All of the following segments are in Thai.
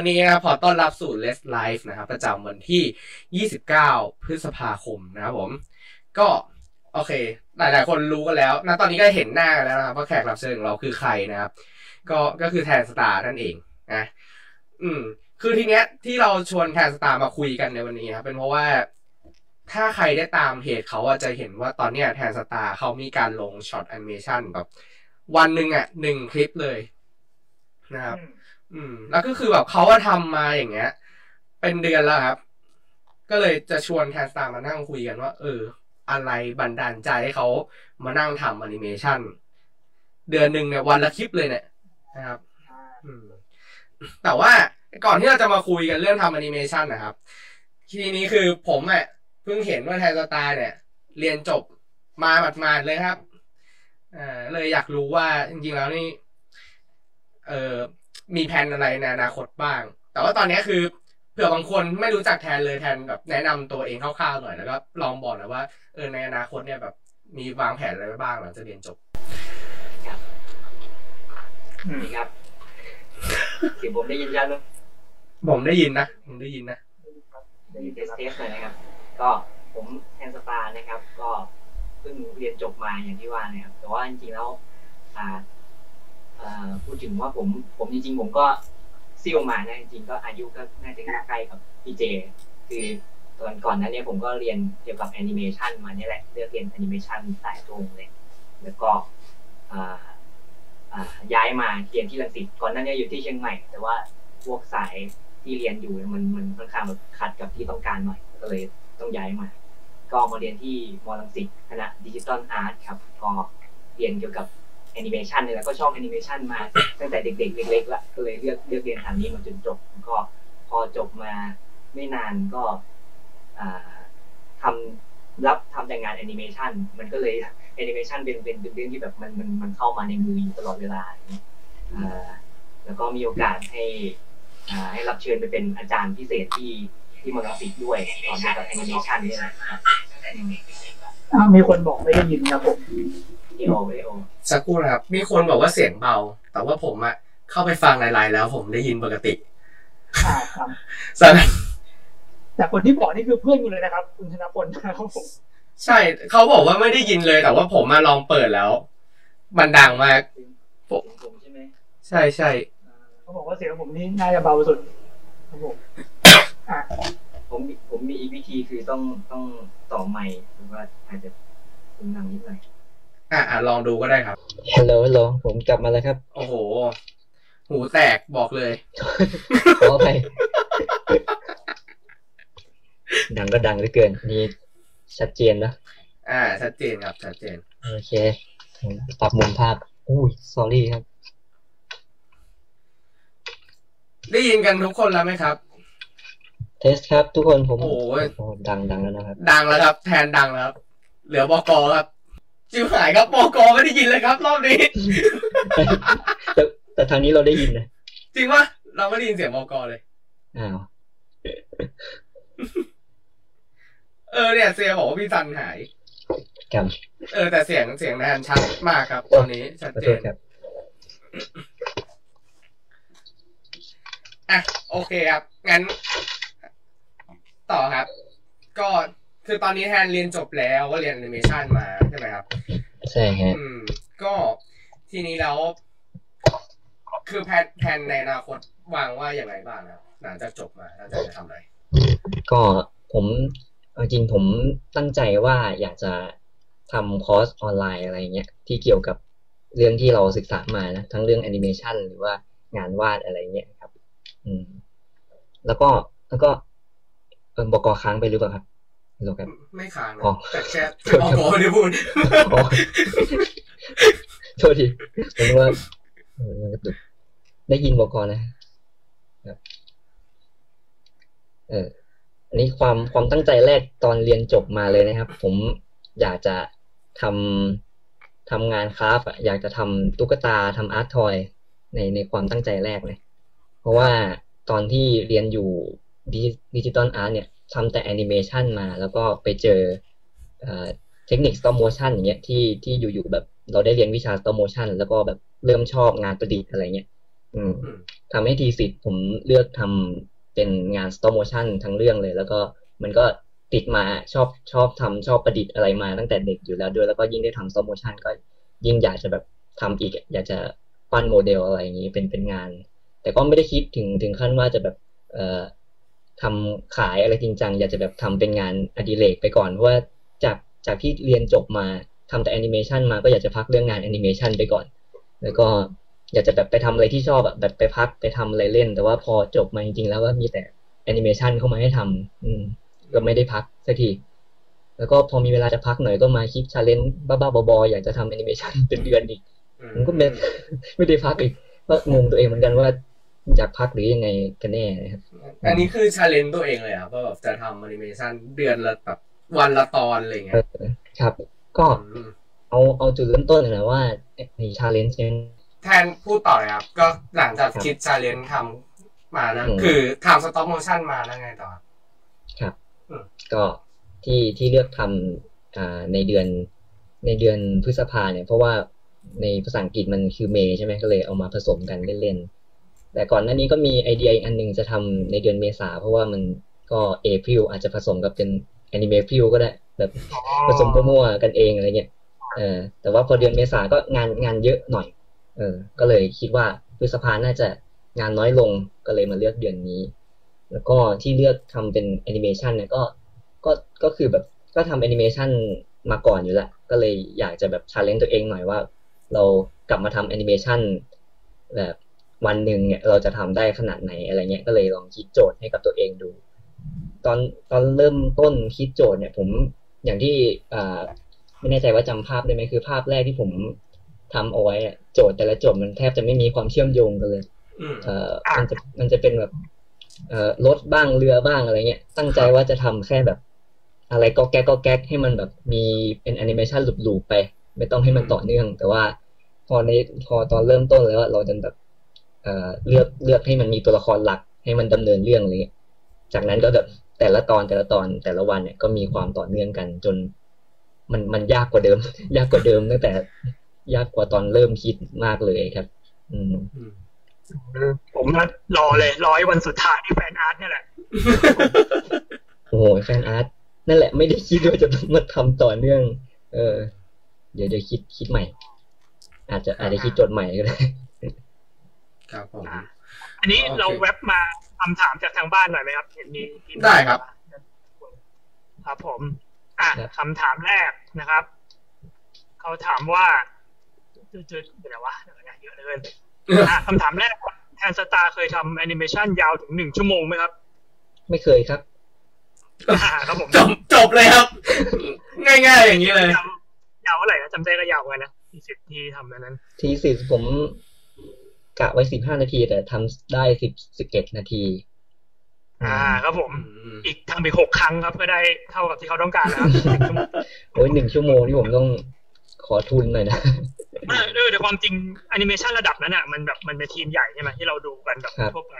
วันนี้นะครับขอต้อนรับสู่ Let's Live นะครับ ประจำวันที่ 29 พฤษภาคมนะครับผม ก็โอเค หลาย ๆ คนรู้กันแล้วนะตอนนี้ก็เห็นหน้ากันแล้วนะครับว่าแขกรับเชิญของเราคือใครนะครับ ก็ก็คือแทนสตาร์นั่นเองนะอืม คือทีเนี้ยที่เราชวนแทนสตาร์มาคุยกันในวันนี้ครับเป็นเพราะว่าถ้าใครได้ตามเพจเขาอะจะเห็นว่าตอนเนี้ยแทนสตาร์เขามีการลง short แอนิเมชันแบบวันหนึ่งอะหนึ่งคลิปเลยนะครับ อืม แล้วก็คือแบบเขาว่าทำมาอย่างเงี้ย เป็นเดือนแล้วครับ ก็เลยจะชวนแทนสตาร์มานั่งคุยกันว่า เออ อะไรบันดาลใจให้เขามานั่งทำแอนิเมชันเดือนหนึ่งเนี่ยวันละคลิปเลยเนี่ยนะครับแต่ว่าก่อนที่เราจะมาคุยกันเรื่องทำแอนิเมชันนะครับ ทีนี้คือผมอะเพิ่งเห็นว่าแทนสตาร์เนี่ย เรียนจบมาหมาดๆเลยครับอ่าเลยอยากรู้ว่าจริงๆแล้วนี่ เออ มีแผนอะไรในอนาคตบ้าง แต่ว่าตอนนี้คือเผื่อบางคนไม่รู้จักแทนเลยแทนแบบแนะนำตัวเองคร่าวๆหน่อยแล้วก็ลองบอกหน่อยว่าเออในอนาคตเนี่ยแบบมีวางแผนอะไรไว้บ้างหลังจากเรียนจบนี่ครับเสียงผมได้ยินชัดไหมผมได้ยินนะผมได้ยินนะได้ยิน test test เลยนะครับ ก็ผมแทนสตาร์นะครับ ก็เพิ่งเรียนจบมาอย่างที่ว่านะครับแต่ว่าจริงๆแล้วอ่าอ่า พูดถึงว่าผมผมจริงๆ ผมก็ซิ่วมานะจริงๆก็อายุก็น่าจะใกล้กับพี่เจ คือตอนก่อนนั้นเนี่ยผมก็เรียนเกี่ยวกับแอนิเมชันมาเนี่ยแหละเลือกเรียนแอนิเมชันสายตรงเลยแล้วก็อ่าอ่าย้ายมาเรียนที่รังสิตก่อนนั้นเนี่ยอยู่ที่เชียงใหม่ แต่ว่าพวกสายที่เรียนอยู่มันมันค่อนข้างแบบขัดกับที่ต้องการหน่อยก็เลยต้องย้ายมา ก็มาเรียนที่มอรังสิตคณะ digital art ครับก็เรียนเกี่ยวกับ แอนิเมชันเนี่ยแหละก็ชอบแอนิเมชันมาตั้งแต่เด็กๆเล็กๆละก็เลยเลือกเลือกเรียนทางนี้มาจนจบแล้วก็พอจบมาไม่นานก็อ่าทำรับทำแต่งานแอนิเมชันมันก็เลยแอนิเมชันเป็นเป็นเป็นเรื่องที่แบบมันมันมันเข้ามาในมืออยู่ตลอดเวลาอย่างเงี้ยอ่าแล้วก็มีโอกาสให้อ่าให้รับเชิญไปเป็นอาจารย์พิเศษที่ที่มอลังสิตด้วยสอนเกี่ยวกับแอนิเมชันนี่แหละครับอืมอ้าวมีคนบอกไม่ได้ยินครับผมวิดีโอวิดีโอ สักครู่นะครับ มีคนบอกว่าเสียงเบา แต่ว่าผมอะเข้าไปฟังไลน์ๆแล้ว ผมได้ยินปกติอ่าครับส่วนแต่คนที่บอกนี่คือเพื่อนคุณเลยนะครับ คุณธนพลนะครับผมใช่เขาบอกว่าไม่ได้ยินเลย แต่ว่าผมมาลองเปิดแล้ว มันดังมากผมผมใช่ไหมใช่ใช่อ่าเขาบอกว่าเสียงผมนี่น่าจะเบาสุดครับผมอ่าผมมีผมมีอีกวิธีคือต้องต้องต่อไมค์หรือว่าอาจจะคุณนังนิดหน่อย อะอะลองดูก็ได้ครับฮัลโหลฮัลโหลผมกลับมาแล้วครับ โอ้โห หูแตกบอกเลยขออภัยดังก็ดังเหลือเกิน นี่ชัดเจนนะอ่า ชัดเจนครับ ชัดเจน โอเคผมปรับมุมภาพ อุ้ย s อรี่ครับ ได้ยินกันทุกคนแล้วไหมครับ เทสครับทุกคนผม โอ้ยโอ้ดังดังแล้วนะครับ ดังแล้วครับ แทนดังแล้วครับเหลือบอกอครับ จิวหายครับปกไม่ได้ยินเลยครับ รอบนี้ แต่แต่ทางนี้เราได้ยินนะจริงปะเราไม่ได้ยินเสียงปกเลยอ้าวเออเนี่ยเซียบอกว่าพี่ซันหายครับเออ แต่เสียงเสียงแนนชัดมากครับตอนนี้ชัดขอเจโทษนครับอะโอเคครับ งั้น ต่อครับ ก็ คือตอนนี้แทนเรียนจบแล้วก็เรียนแอนิเมชันมาใช่ไหมครับ ใช่ฮะอืม ก็ทีนี้แล้ว คือ plan แผนในอนาคตวางว่าอย่างไรบ้างครับหลังจากจบมาหลังจากจะทำอะไร ก็ผมเอาจริงผมตั้งใจว่าอยากจะทำคอร์สออนไลน์อะไรเงี้ยที่เกี่ยวกับเรื่องที่เราศึกษามานะทั้งเรื่องแอนิเมชันหรือว่างานวาดอะไรเงี้ยครับ อืม แล้วก็แล้วก็เออบกค้างไปหรือเปล่าครับฮัล โหลครับไม่ค้างนะอ๋อแต่แค่แค่บอกไม่ได้พูดอ๋อโทษทีผมนึกว่าเออมันกระตุกได้ยินบกนะครับเอออันนี้ความความตั้งใจแรกตอนเรียนจบมาเลยนะครับ ผมอยากจะทำทำงานคราฟต์อะอยากจะทำตุ๊กตาทำอาร์ตทอยในในความตั้งใจแรกเลย เพราะว่าตอนที่เรียนอยู่digital art เนี่ย ทำแต่แอนิเมชันมา แล้วก็ไปเจอเอ่อเทคนิค stop motion อย่างเงี้ยที่ที่อยู่ๆแบบเราได้เรียนวิชา stop motion แล้วก็แบบเริ่มชอบงานประดิษฐ์อะไรเงี้ยอืมอืมทำให้ thesis ผมเลือกทำเป็นงาน stop motion ทั้งเรื่องเลย แล้วก็มันก็ติดมาชอบชอบทำชอบประดิษฐ์อะไรมาตั้งแต่เด็กอยู่แล้วด้วยแล้วก็ยิ่งได้ทำ stop motion ก็ยิ่งอยากจะแบบทำอีกอะอยากจะปั้นโมเดลอะไรอย่างนี้เป็นเป็นงาน แต่ก็ไม่ได้คิดถึงถึงขั้นว่าจะแบบเอ่อ ทำขายอะไรจริงจังอยากจะแบบทำเป็นงานอดิเรกไปก่อนเพราะว่าจากจากที่เรียนจบมาทำแต่แอนิเมชันมาก็อยากจะพักเรื่องงานแอนิเมชันไปก่อน แล้วก็อยากจะแบบไปทำอะไรที่ชอบอะแบบไปพักไปทำอะไรเล่น แต่ว่าพอจบมาจริงๆ แล้วก็มีแต่แอนิเมชันเข้ามาให้ทำอืม ก็ไม่ได้พักสักทีแล้วก็พอมีเวลาจะพักหน่อยก็มาคิด challenge บ้าๆบอๆอยากจะทำแอนิเมชันเป็นเดือนอีกอืมผมก็ไม่ไม่ได้พักอีกก็งงตัวเองเหมือนกันว่า อยากพักหรือยังไงกันแน่นะครับอันนี้คือ challenge ตัวเองเลยครับว่าแบบจะทำแอนิเมชันเดือนละแบบวันละตอนอะไรอย่างเงี้เอยอครับ ก็อืมเอาเอาจุดเริ่มต้นเลยนะว่าใน challenge เนี่ยแทนพูดต่อเลยครับ ก็หลังจากคิด challenge ทำมานะอืมคือทำ stop motion มาแล้วไงต่อครับอืมก็ที่ที่เลือกทำอ่าในเดือนในเดือนพฤษภาเนี่ย เพราะว่าในภาษาอังกฤษมันคือเมย์ใช่ไหมก็เลยเอามาผสมกันเล่นๆ แต่ก่อนหน้านี้ก็มีไอเดียอีกอันหนึงจะทำในเดือนเมษาเพราะว่ามันก็เอพ i l อาจจะผสมกับเป็นแอนิเม p ิลก็ได้ แบบผสมมั่วๆกันเองอะไรเงี้ยเออแต่ว่าพอเดือนเมษาก็งานงานเยอะหน่อย เออ ก็เลยคิดว่าพฤษภาน่าจะงานน้อยลงก็เลยมาเลือกเดือนนี้ แล้วก็ที่เลือกทำเป็นแอนิเมชันเนี่ยก็ก็ก็คือแบบก็ทำแอนิเมชันมาก่อนอยู่แล้วก็เลยอยากจะแบบ challenge ตัวเองหน่อยว่า เรากลับมาทำแอนิเมชันแบบ วันหนึ่งเนี่ยเราจะทำได้ขนาดไหนอะไรเงี้ยก็เลยลองคิดโจทย์ให้กับตัวเองดู ตอนตอนเริ่มต้นคิดโจทย์เนี่ยผมอย่างที่อ่าไม่แน่ใจว่าจำภาพได้ไหมคือภาพแรกที่ผมทำเอาไว้อะโจทย์แต่ละโจทย์มันแทบจะไม่มีความเชื่อมโยงกันเลยอืมเอ่อมันจะมันจะเป็นแบบเอ่อรถบ้างเรือบ้างอะไรเงี้ย ตั้งใจว่าจะทำแค่แบบ อะไรก็แก๊กก็แก๊กให้มันแบบมีเป็นแอนิเมชันหลูปๆไป ไม่ต้องให้มันต่อเนื่อง แต่ว่าพอในพอตอนเริ่มต้นแล้วอะเราจะแบบ เอ่อเลือกเลือกให้มันมีตัวละครหลักให้มันดำเนินเรื่องอะไรเงี้ยจากนั้นก็แบบแต่ละตอนแต่ละตอนแต่ละวันเนี่ยก็มีความต่อเนื่องกัน จน มันมันยากกว่าเดิม ยากกว่าเดิมตั้งแต่ ยากกว่าตอนเริ่มคิดมากเลยครับ อืมอืมผมนะรอเลยรอให้วันสุดท้ายที่แฟนอาร์ตเนี่ยแหละโอ้โหแฟนอาร์ตนั่นแหละไม่ได้คิดว่าจะต้องมาทำต่อเนื่อง เออ เดี๋ยวเดี๋ยวคิดคิดใหม่ อาจจะอาจจะคิดโจทย์ใหม่ก็ได้ ครับผมอะอันนี้โอเคเราแว็บมาคำถามจากทางบ้านหน่อยไหมครับ เห็นมีที่ได้ครับ ครับผม อะครับคำถามแรกนะครับ เขาถามว่าจืดๆเป็นไรวะเดี๋ยวนะเยอะเหลยอะคำถามแรกแทนสตาร์เคยทำแอนิเมชันยาวถึงหนึ่งชั่วโมงไหมครับ ไม่เคยครับอ่าครับผมจบจบเลยครับ ง่ายๆอย่างนี้เลยยาวยาวเท่าไหร่นะจำได้ก็ยาวเหมือนกันนะที่สิบที่ทำอันนั้น ทีสิผม กะไว้สิบห้านาที แต่ทำได้สิบสิบเอ็ดนาที อ่า ครับผมอืมอีกทำไปหกครั้งครับก็ได้เท่ากับที่เขาต้องการแล้วครับหนึ่งชั่วโมงโอ้ยหนึ่งชั่วโมงนี่ผมต้องขขอทุนหน่อยนะเออเออแต่ความจริงแอนิเมชันระดับนั้นอะมันแบบมันเป็นทีมใหญ่ใช่ไหมที่เราดูกันแบบครับทั่วไป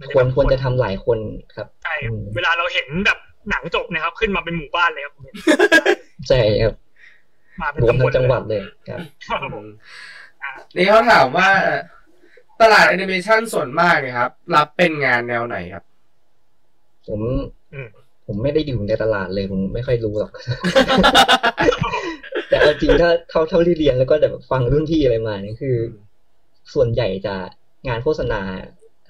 มันควรแบบควรจะทำหลายคนครับใช่อืมเวลาเราเห็นแบบหนังจบนะครับ ขึ้นมาเป็นหมู่บ้านเลยครับผมเห็นใช่ครับมาเป็นรวมตำบทั้ลงจังหวัดเลยครับครับผมนี่เขาถามว่า ตลาดแอนิเมชันส่วนมากเนี่ยครับ รับเป็นงานแนวไหนครับ ผมอืมผมไม่ได้อยู่ในตลาดเลยผมไม่ค่อยรู้หรอก แต่เอาจริงถ้าเท่าเท่าที่เรียนแล้วก็แบบฟังรุ่นพี่อะไรมาเนี่ยคือ ส่วนใหญ่จะงานโฆษณา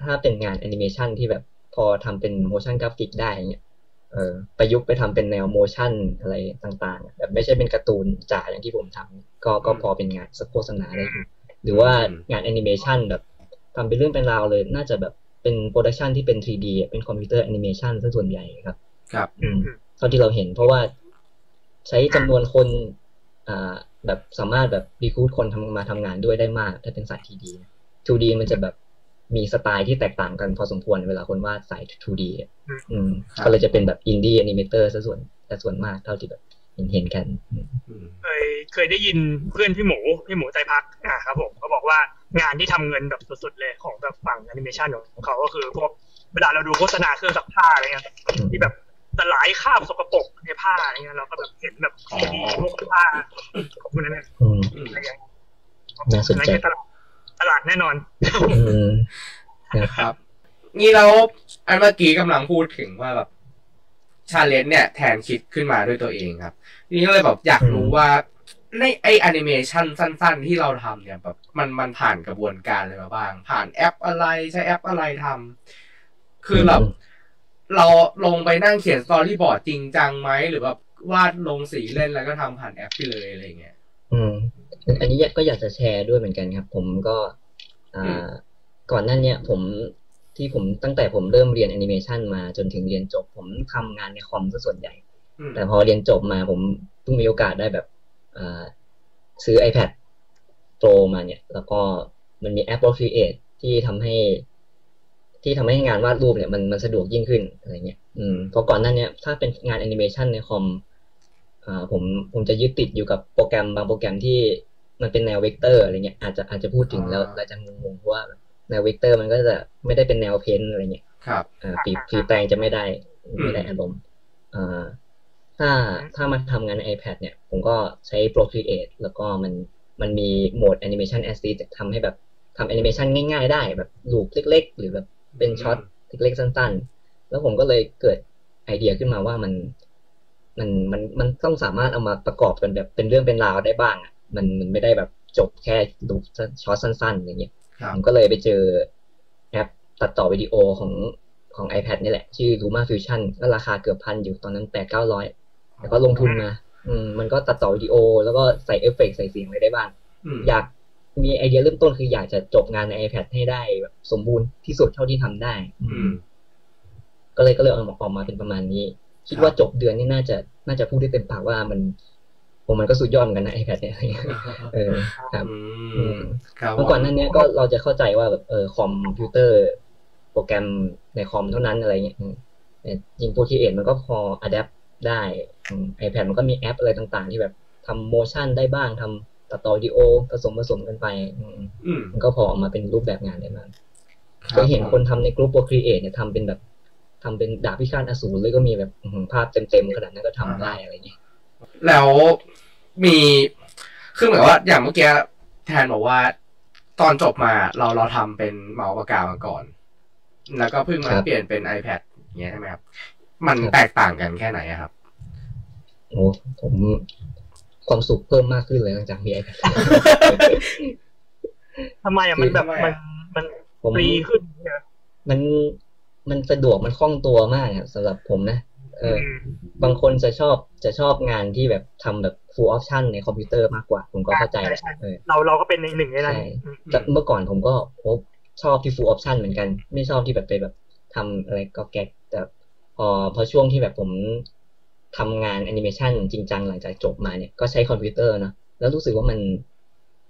ถ้าเป็นงานแอนิเมชันที่แบบพอทำเป็น motion graphic ได้เนี่ยเออประยุกต์ไปทำเป็นแนว motion อะไรต่างๆ แบบไม่ใช่เป็นการ์ตูนจ๋าอย่างที่ผมทำก็ก็พอเป็นงานโฆษณาได้อยู่หรือว่างานแอนิเมชันแบบ ทำเป็นเรื่องเป็นราวเลย น่าจะแบบเป็น production ที่เป็น 3D อะเป็นคอมพิวเตอร์แอนิเมชันซะส่วนใหญ่ครับ ครับอืมอืมเท่าที่เราเห็น เพราะว่าใช้จำนวนคนอ่าแบบสามารถแบบ recruit คนทำมาทำงานด้วยได้มาก ถ้าเป็นสาย 2D นะ 2D มันจะแบบมีสไตล์ที่แตกต่างกันพอสมควรเวลาคนวาดสาย 2D อะอืมครับก็เลยจะเป็นแบบ indie animator ซะส่วนแต่ส่วนมากเท่าที่แบบเห็นเห็นกันอืมอืมเคยเคยได้ยินเพื่อนพี่หมูพี่หมูใจพักอ่าครับผมเขาบอกว่า งานที่ทำเงินแบบสุดๆเลยของแบบฝั่งแอนิเมชันของเขาก็คือพวกเวลาเราดูโฆษณาเครื่องซักผ้าอะไรเงี้ยที่แบบสลายคราบสกปรกในผ้าอะไรเงี้ยเราก็แบบเห็นแบบดีพวกผ้าพวกนั้นเนี่ยอืมอืมอะไรอย่างเงี้ยน่าสนใจอัคือตลาดตลาดแน่นอนอืมครับ นี่แล้วอันเมื่อกี้กำลังพูดถึงว่าแบบchallenge เนี่ยแทนคิดขึ้นมาด้วยตัวเองครับทีนี้ก็เลยแบบอยากรู้ว่า ในไอแอนิเมชันสั้น ๆ ที่เราทำเนี่ยแบบมันมันผ่านกระบวนการอะไรมาบ้าง ผ่านแอปอะไรใช้แอปอะไรทำคือแบบเราลงไปนั่งเขียน storyboard จริงจังไหมหรือแบบวาดลงสีเล่นแล้วก็ทำผ่านแอปไปเลยอะไรเงี้ยอืมอันนี้ก็อยากจะแชร์ด้วยเหมือนกันครับ ผมก็อ่อืมาก่อนหน้าเนี้ยผมที่ผมตั้งแต่ผมเริ่มเรียนแอนิเมชันมาจนถึงเรียนจบ ผมทำงานในคอมซะส่วนใหญ่อืมแต่พอเรียนจบมาผมเพิ่งมีโอกาสได้แบบอ่า ซื้อ iPad Pro มาเนี่ย แล้วก็มันมีแอป Procreate ที่ทำให้ ที่ทำให้งานวาดรูปเนี่ยมันมันสะดวกยิ่งขึ้นอะไรเงี้ยอืมเพราะก่อนหน้าเนี้ยถ้าเป็นงานแอนิเมชันในคอมอ่าผมผมจะยึดติดอยู่กับโปรแกรมบางโปรแกรมที่มันเป็นแนวเวกเตอร์อะไรเงี้ยอาจจะอาจจะพูดถึงแล้วเราจะงงๆเพราะว่าแนวเวกเตอร์มันก็จะไม่ได้เป็นแนว paint อะไรเงี้ยครับอ่าฝีฝีแปรงจะไม่ได้ไม่ได้อารมณ์อ่า ถ้าถ้ามาทำงานใน iPad เนี่ย ผมก็ใช้ Procreate แล้วก็มันมันมีโหมด Animation Assist ทำให้แบบทำแอนิเมชันง่ายๆได้แบบ loop เล็ก ๆ หรือแบบเป็นช็อตเล็กๆสั้น ๆ แล้วผมก็เลยเกิดไอเดียขึ้นมาว่ามันมันมันมันต้องสามารถเอามาประกอบกันแบบเป็นเรื่องเป็นราวได้บ้างอะมันมันไม่ได้แบบจบแค่ loop shot สั้นๆอย่างเงี้ยครับผมก็เลยไปเจอแอปตัดต่อวิดีโอของของ iPad นี่แหละ ชื่อ Luma Fusion ก็ราคาเกือบพันอยู่ตอนนั้นแปดเก้าร้อย แต่ก็ลงทุนมาอืมมันก็ตัดต่อวิดีโอ แล้วก็ใส่เอฟเฟกต์ใส่เสียงอะไรได้บ้างอืมอยากมีไอเดียเริ่มต้นคืออยากจะจบงานใน iPad ให้ได้แบบสมบูรณ์ที่สุดเท่าที่ทำได้ อืมก็เลยก็เลยเอาออกมาเป็นประมาณนี้ คิดว่าจบเดือนนี่น่าจะน่าจะพูดได้เต็มปากว่ามันผมมันก็สุดยอดเหมือนกันนะ iPad เนี่ยเออครับอืมครับเมื่อก่อนหน้าเนี้ยก็เราจะเข้าใจว่าแบบเออคอมพิวเตอร์โปรแกรมในคอมเท่านั้นอะไรเงี้ยอืมแต่จริง Procreate มันก็พอ adapt ได้ iPad มันก็มีแอปอะไรต่างๆ ที่แบบทำ motion ได้บ้างทำตัดต่อวิดีโอผสมผสมกันไปอืมอืมมันก็พอออกมาเป็นรูปแบบงานได้มากคเครับยเห็นคนทำในกลุ่ม Procreate เนี่ยทำเป็นแบบทำเป็นดาบพิฆาตอสูรเลยก็มีแบบอื้อหือภาพเต็มๆขนาดนั้นก็ทำได้อะไรเงี้ยแล้วมีคือเหมือนว่าอย่างเมื่อกี้แทนบอกว่า ตอนจบมาเราเราทำเป็นเมาส์ปากกามาก่อน แล้วก็เพิ่งมาเปลี่ยนเป็น iPad อย่างเงี้ยใช่ไหมครับ มันแตกต่างกันแค่ไหนอะครับโอ้ผมความสุขเพิ่มมากขึ้นเลยหลังจากมี iPad ทำไมอะมันแบบคือทำไมมันอะมันผมฟรีขึ้นเนี่ยมันมันสะดวกมันคล่องตัวมากครับสำหรับผมนะเออมบางคนจะชอบจะชอบงานที่แบบทำแบบ full option ในคอมพิวเตอร์มากกว่า ผมก็เข้าใจแหละเออเราเราก็เป็นหนึ่งในนั้นใช่อืมแต่เมื่อก่อนผมก็โอ้ชอบที่ full option เหมือนกัน ไม่ชอบที่แบบไปแบบทำอะไรก็แก๊กแต่ พอพอช่วงที่แบบผมทำงานแอนิเมชันจริงจังหลังจากจบมาเนี่ยก็ใช้คอมพิวเตอร์เนอะแล้วรู้สึกว่ามัน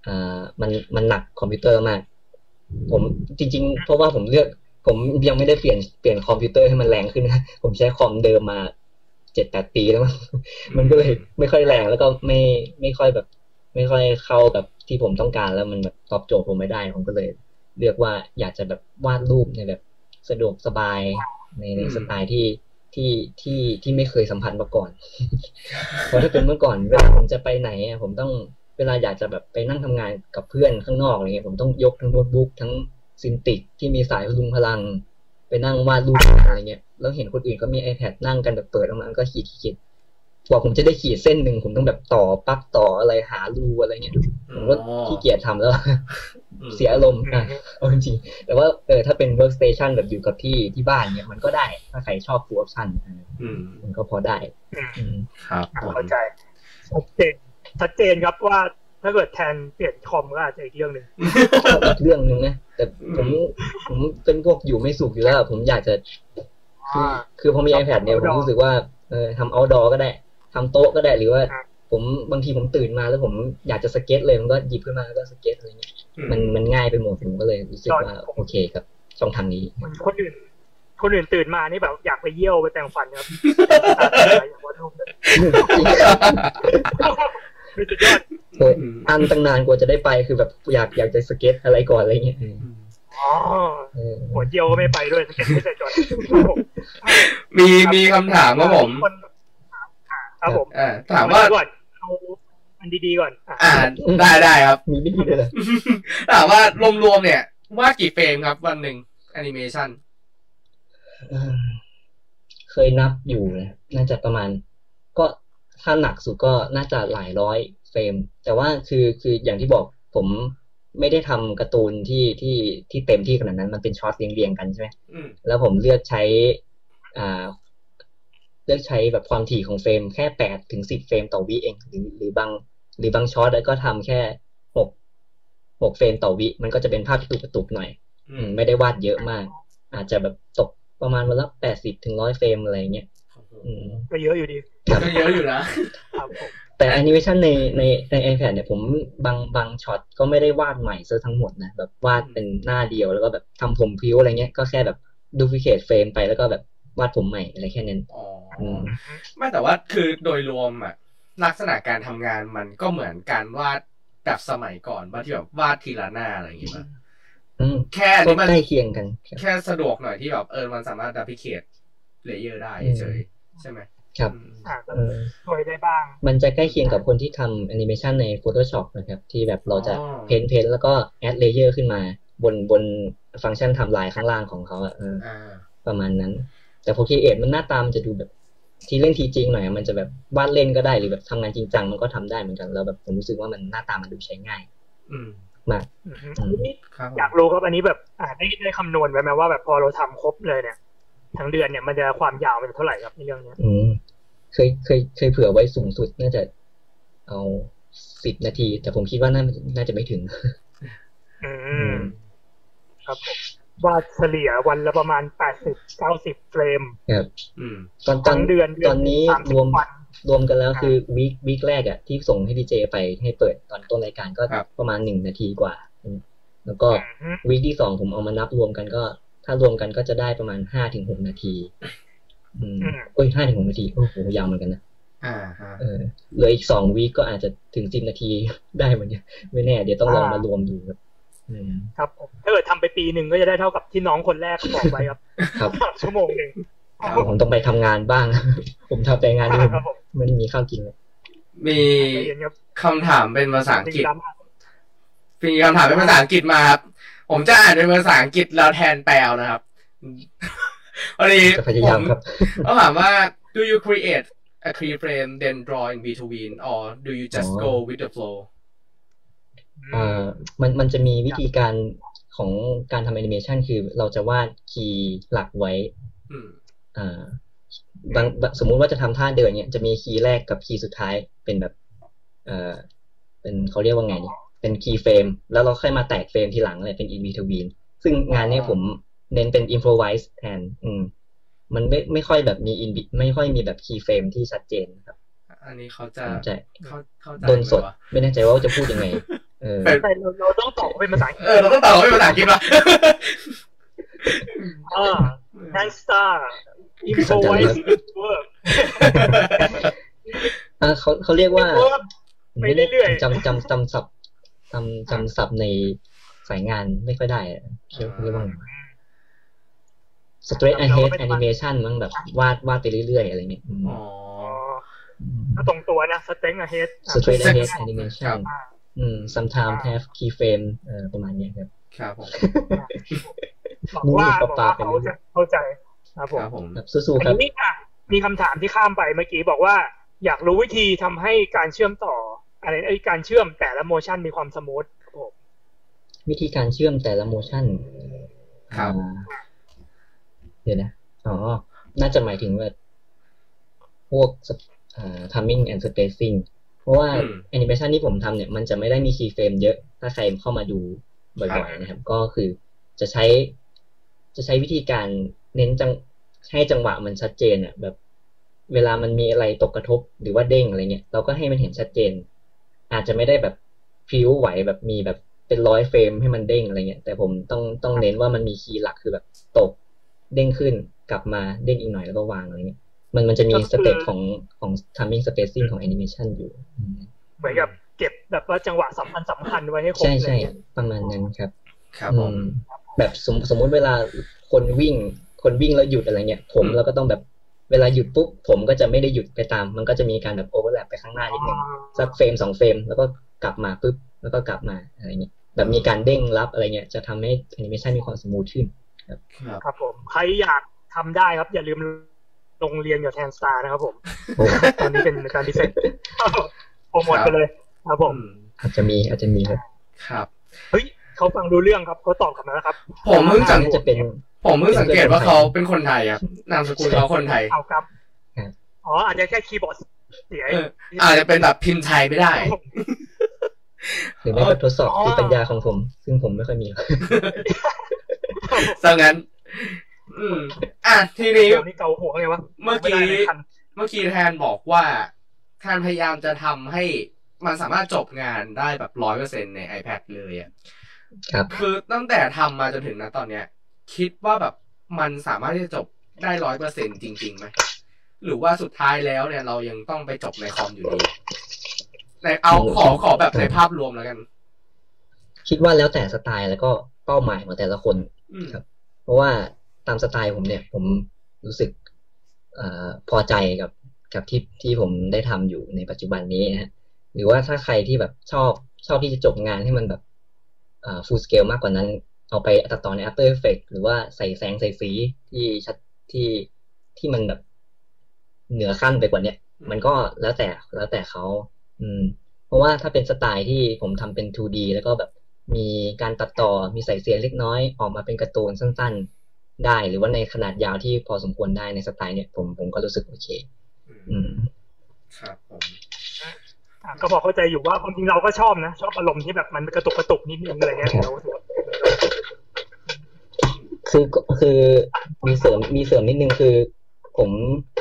อ่ามันมันหนักคอมพิวเตอร์มาก ผมจริง ๆ เพราะว่าผมเลือก ผมยังไม่ได้เปลี่ยนเปลี่ยนคอมพิวเตอร์ให้มันแรงขึ้นนะผมใช้คอมเดิมมาเจ็ดแปดปีแล้วมั้งมันก็เลยไม่ค่อยแรงแล้วก็ไม่ไม่ค่อยแบบ ไม่ค่อยเข้ากับที่ผมต้องการแล้วมันแบบตอบโจทย์ผมไม่ได้ผมก็เลย เลือกว่าอยากจะแบบวาดรูปในแบบสะดวกสบาย ในในอืมสไตล์ที่ที่ที่ที่ไม่เคยสัมผัสมาก่อน เพราะถ้าเป็นเมื่อก่อนเวลาผมจะไปไหนอะผมต้องเวลาอยากจะแบบไปนั่งทำงานกับเพื่อนข้างนอกอะไรเงี้ยผมต้องยกทั้งโน้ตบุ๊กทั้งซินติกที่มีสายพลุงพลัง ไปนั่งวาดรูปอะไรเงี้ยแล้วเห็นคนอื่นก็มี iPad นั่งกันแบบเปิดออกมาก็ขีดขีดกว่าผมจะได้ขีดเส้นหนึ่งผมต้องแบบต่อปลั๊กต่ออะไรหารูอะไรเงี้ยผมก็ขี้เกียจทำแล้วอืม เสียอารมณ์อะเอาจริงๆแต่ว่าเออถ้าเป็น workstation แบบอยู่กับที่ที่บ้านเนี่ยมันก็ได้ถ้าใครชอบ full option อะอืมมันก็พอได้อืมอืมครับผมเข้าใจชัดเจนชัดเจนครับว่าถ้าเกิดแทนเปลี่ยนคอมก็อาจจะอีกเรื่องหนึ่งอีกเรื่องหนึ่งนะแต่ผมผมเป็นพวกอยู่ไม่สุขอยู่แล้ว ผมอยากจะ คืออ่าคือพอมี iPad เนี่ยผม outdoor รู้สึกว่าเออทำ outdoor ก็ได้ทำโต๊ะก็ได้หรือว่าครับ ผมบางทีผมตื่นมาแล้วผมอยากจะสเก็ตเลยมันก็หยิบขึ้นมาแล้วก็สเก็ตอะไรเงี้ยมันมันง่ายไปหมดผมก็เลยรู้สึกว่าโอเคครับช่องทางนี้เหมือนคนอื่นคนอื่นตื่นมานี่แบบอยากไปเยี่ยวไปแต่งฟันครับอยากวาดรูปเลยไม่สุดยอดโอ้ยอันตั้งนานกว่าจะได้ไปคือแบบอยากอยากจะสเก็ตอะไรก่อนอะไรเงี้ยอ๋อเออหัวเยี่ยวก็ไม่ไปด้วยสเก็ตไม่เสร็จก่อนมีมีคำถามครับผมคนอ่า ครับผมอ่าถามว่าก่อนเอาอันดีๆก่อน อะอ่าได้ได้ครับมีวิธีด้วยเหรอถามว่ารวมๆเนี่ย ว่ากี่ frame ครับวันหนึ่งแอนิเมชันเออเคยนับอยู่นะน่าจะประมาณ ก็ถ้าหนักสุดก็น่าจะหลายร้อย frame แต่ว่าคือคืออย่างที่บอกผมไม่ได้ทำการ์ตูนที่ที่ที่เต็มที่ขนาดนั้นมันเป็นช็อตเรียงๆกันใช่ไหมอืมแล้วผมเลือกใช้อ่า เลือกใช้แบบความถี่ของ frame แค่แปดถึงสิบ frame ต่อวิเองหรือหรือบางหรือบางช็อตก็ทำแค่หกหก frame ต่อวิ มันก็จะเป็นภาพที่กระตุกกระตุกหน่อย อือืมมไม่ได้วาดเยอะมาก อาจจะแบบตกประมาณวันละแปดสิบถึงร้อย frame อะไรเงี้ยอืมก็เยอะอยู่ดีก็เยอะอยู่นะครับผมแต่แอนิเมชันในในใน iPad เนี่ยผมบางบางช็อตก็ไม่ได้วาดใหม่ซะทั้งหมดนะแบบวาดเป็นหน้าเดียวแล้วก็แบบทำผมพริ้วอะไรเงี้ยก็แค่แบบ duplicate frame ไปแล้วก็แบบ วาดผมใหม่อะไรแค่นั้นอ๋อออืมไม่แต่ว่าคือโดยรวมอะลักษณะการทำงานมันก็เหมือนการวาดแบบสมัยก่อนว่าที่แบบวาดทีละหน้าอะไรอย่างงี้ป่ะอืมแค่อันก็นี้มันใกล้เคียงกันครับแค่สะดวกหน่อยที่แบบเออมันสามารถ duplicate layer ได้อืมเฉยๆใช่ไหมครับอืมอ่าก็เออช่วยได้บ้าง มันจะใกล้เคียงกับคนที่ทำแอนิเมชันใน Photoshop นะครับ ที่แบบเราจะ paint paint แล้วก็ add layer ขึ้นมา บนบนฟังก์ชันทำลายข้างล่างของเขาอะเอออ่าประมาณนั้น แต่พอคีเอทมันหน้าตามันจะดูแบบ ทีเล่นทีจริงหน่อยอะมันจะแบบวาดเล่นก็ได้หรือแบบทำงานจริงจังมันก็ทำได้เหมือนกันแล้วแบบผมรู้สึกว่ามันหน้าตามันดูใช้ง่าย อืมมากอือฮึอืมนี่ครับผมอยากรู้ครับอันนี้แบบอ่าได้ได้คำนวณไว้ไหมว่าแบบพอเราทำครบเลยเนี่ยทั้งเดือนเนี่ยมันจะความยาวมันจะเท่าไหร่ครับในเรื่องเนี้ยอืมเคยเคยเคยเผื่อไว้สูงสุดน่าจะเอาสิบนาที แต่ผมคิดว่าน่าน่าจะไม่ถึง อือืมมครับผม วาดเฉลี่ยวันละประมาณแปดสิบเก้าสิบเฟรมครับอืมตอนตอทั้นงเดือนเดืตอนนี้สามสิรบวมวันรวมกันแล้วอ่าคือวีควีคแรกอะที่ส่งให้ดีเจไปให้เปิดตอนต้นรายการก็ครับประมาณหนึ่งนาทีกว่าอืมแล้วก็อืมวีคที่สองผมเอามานับรวมกันก็ ถ้ารวมกันก็จะได้ประมาณห้าถึงหกนาทีอืมเอ้ยห้าถึงหกนาทีโอ้โหยาวเหมือนกันนะอ่าฮะเออเหลืออีกสองวีคก็อาจจะถึงสิบนาทีได้เหมือนกันไม่แน่ เดี๋ยวต้องลองมารวมดูครับอืม ครับผมถ้าเกิดทำไปปีหนึ่งก็จะได้เท่ากับที่น้องคนแรกบอกไว้ครับครับสามชั่วโมงหนึ่งผมต้องไปทำงานบ้าง ผมทำแต่งานที่ผมครับผมไม่มีข้าวกินเลยมีใจเย็นครับคำถามเป็นภาษาอังกฤษจริงดราม่ามีคำถามเป็นภาษาอังกฤษมาครับ ผมจะอ่านเป็นภาษาอังกฤษแล้วแทนแปลนะครับพอดีจะพยายามครับเขาถามว่า do you create a keyframe then draw in between or do you just อ๋อ go with the flow เอ่อมันมันจะมีวิธีการของการทำแอนิเมชันคือเราจะวาด key หลักไว้อืมอ่าบางบางสมมุติว่าจะทำท่าเดินเนี่ยจะมี key แรกกับ key สุดท้ายเป็นแบบเอ่อเป็นเขาเรียกว่าไงเนี่ยเป็น keyframe แล้วเราค่อยมาแตก frame ทีหลังเลยเป็น in between ซึ่งงานเนี้ยผมเน้นเป็น improvise แทน อืม มันไม่ไม่ค่อยแบบมี in be- ไม่ค่อยมีแบบคีย์เฟรมที่ชัดเจนครับ อันนี้เขาจะผมจะเขาเขาใจโดนสดไหมวะไม่แน่ใจว่าจะพูดยังไงเออเป็น แต่เราเราต้องตอบเป็นภาษาอังกฤษเออเราต้องตอบว่าเป็นภาษาอังกฤษป่ะอ่า hand star improvise work อ่าเขาเขาเรียกว่า work ไปเรื่อยๆจำจำจำศัพท์จำจำศัพท์ในสายงานไม่ค่อยได้อะเรียกเรียกว่าไง straight ahead animation มันแบบวาดวาดไปเรื่อยๆ อะไรเงี้ยอืมอ๋ออ๋อถ้าตรงตัวนะสเต็งอะเฮด straight ahead ครับ animation อืม sometimes have keyframe เอ่อประมาณเนี้ยครับ ครับผมบอกว่านี่บอกว่าปลาๆไปเขาเรื่อยจะเข้าใจครับผมครับผมครับสู้ๆคอัรับนนี้อะ มีคำถามที่ข้ามไปเมื่อกี้บอกว่า อยากรู้วิธีทำให้การเชื่อมต่ออะไรไอ้การเชื่อมแต่ละ motion มีความ smooth ครับผมวิธีการเชื่อมแต่ละ motion ครับอ่าเดี๋ยวนะ อ๋อ น่าจะหมายถึงว่า พวกอ่า timing and spacing เพราะว่าอืมแอนิเมชันที่ผมทำเนี่ยมันจะไม่ได้มี keyframe เยอะถ้าใครเข้ามาดูบ่อยๆนะครับ ก็คือจะใช้ จะใช้วิธีการเน้นจังให้จังหวะมันชัดเจนอะแบบเวลามันมีอะไรตกกระทบหรือว่าเด้งอะไรเงี้ยเราก็ให้มันเห็นชัดเจน อาจจะไม่ได้แบบพริ้วไหวแบบมีแบบเป็นร้อยเฟรมให้มันเด้งอะไรเงี้ยแต่ผมต้องต้องเน้นว่ามันมีคีย์หลักคือแบบตกเด้งขึ้นกลับมาเด้งอีกหน่อยแล้วก็วางอะไรเงี้ย มันมันจะมีสเต็ปของของ timing spacing ของ animation อยู่อืมเหมือนกับเก็บแบบว่าจังหวะสำคัญสำคัญไว้ให้ครบใช่เลใช่ยประมาณนั้นครับ ครับผมอืมแบบสมสมมุติเวลาคนวิ่ง คนวิ่งแล้วหยุดอะไรเงี้ยผมอืมเราก็ต้องแบบเวลาหยุดปุ๊บผมก็จะไม่ได้หยุดไปตาม มันก็จะมีการแบบ overlap ไปข้างหน้านิดนึงสัก frame สอง frame แล้วก็กลับมาปุ๊บแล้วก็กลับมาอะไรเงี้ยแบบมีการเด้งรับอะไรเงี้ยจะทำให้แอนิเมชันมีความ smooth ขึ้นครับ ครับผมใครอยากทำได้ครับอย่าลืม ลงเรียนกับแทนสตาร์นะครับผมโอ้ตอนนี้เป็นการดิเซนโปรโมทไปเลยครับผมอืมอาจจะมีอาจจะมีครับครับเฮ้ยเขาฟังดูเรื่องครับเขาตอบกลับมาแล้วครับ ผมเพิ่งสังน่าจะเป็นผมเพิ่งสังเกตว่าเขาเป็นคนไทยครับนามสกุลเขาคนไทยเอาครับครับอ๋ออาจจะแค่คีย์บอร์ดเสียเอออาจจะเป็นแบบพิมพ์ไทยไม่ได้หรือไม่ก็ทดสอบอ๋อที่ปัญญาของผม ซึ่งผมไม่ค่อยมีหรอกซะงั้นอืมอะ ทีนี้เดี๋ยวนี่เกาหัวไงวะเมื่อกี้ไได้ในคันเมื่อกี้แทนบอกว่าแทนพยายามจะทำให้มันสามารถจบงานได้แบบร้อยเปอร์เซ็นใน iPad เลยอะครับคือตั้งแต่ทำมาจนถึงณตอนเนี้ย คิดว่าแบบมันสามารถที่จะจบได้ร้อยเปอร์เซ็นจริงๆไหมหรือว่าสุดท้ายแล้วเนี่ยเรายังต้องไปจบในคอมอยู่ดีในเอาขอขอแบบในภาพรวมแล้วกัน คิดว่าแล้วแต่สไตล์แล้วก็เป้าหมายของแต่ละคนอืมครับ เพราะว่า ตามสไตล์ผมเนี่ย ผมรู้สึกอพอใจกับกับที่ที่ผมได้ทำอยู่ในปัจจุบันนี้ฮะหรือว่าถ้าใครที่แบบชอบชอบที่จะจบงานให้มันแบบอ่า full scale มากกว่านั้น เอาไปตัดต่อใน After Effects หรือว่าใส่แสงใส่สีที่ชัดที่ที่มันแบบเหนือขั้นไปกว่าเนี้ยมันก็แล้วแต่แล้วแต่เขาอืม เพราะว่าถ้าเป็นสไตล์ที่ผมทำเป็น 2D แล้วก็แบบมีการตัดต่อมีใส่เสียงเล็กน้อยออกมาเป็นการ์ตูนสั้นๆ ได้หรือว่าในขนาดยาวที่พอสมควรได้ในสไตล์เนี่ยผมผมก็รู้สึกโอเค อืมครับผมอะก็บอกเข้าใจอยู่ว่าความจริงเราก็ชอบนะ ชอบอารมณ์ที่แบบมันกระตุกกระตุกนิดนึงอะไรเงี้ยครับเราถือว่าคือคือมีเสริมมีเสริมนิดนึงคือ ผม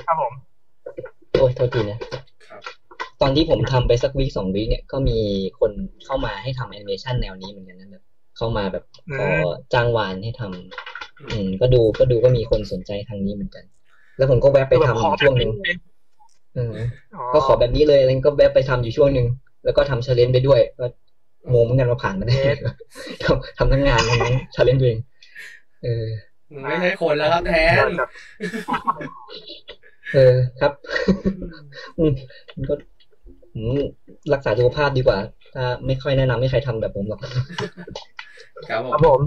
ครับผมโอ้ยโทษทีนะครับตอนที่ผมทำไปสัก week สอง week เนี่ยก็มีคนเข้ามาให้ทำแอนิเมชันแนวนี้เหมือนกันนะแบบเข้ามาแบบขอจ้างวานให้ทำ อืม ก็ดูก็ดูก็มีคนสนใจทางนี้เหมือนกัน แล้วผมก็แวะไปทำอยู่ช่วงหนึ่งอืมก็ขอแบบนี้เลยแล้วก็แวะไปทำอยู่ช่วงหนึ่งแล้วก็ทำ challenge ไปด้วยก็งงเหมือนกันว่าผ่านมาได้ไงทำทำทั้งงานทั้งนั้น challenge ตัวเองเออไม่ใช่คนแล้วครับแทนแบบเออครับอืมมันก็อืมรักษาสุขภาพดีกว่า ถ้าไม่ค่อยแนะนำให้ใครทำแบบผมหรอก ครับผครับมผม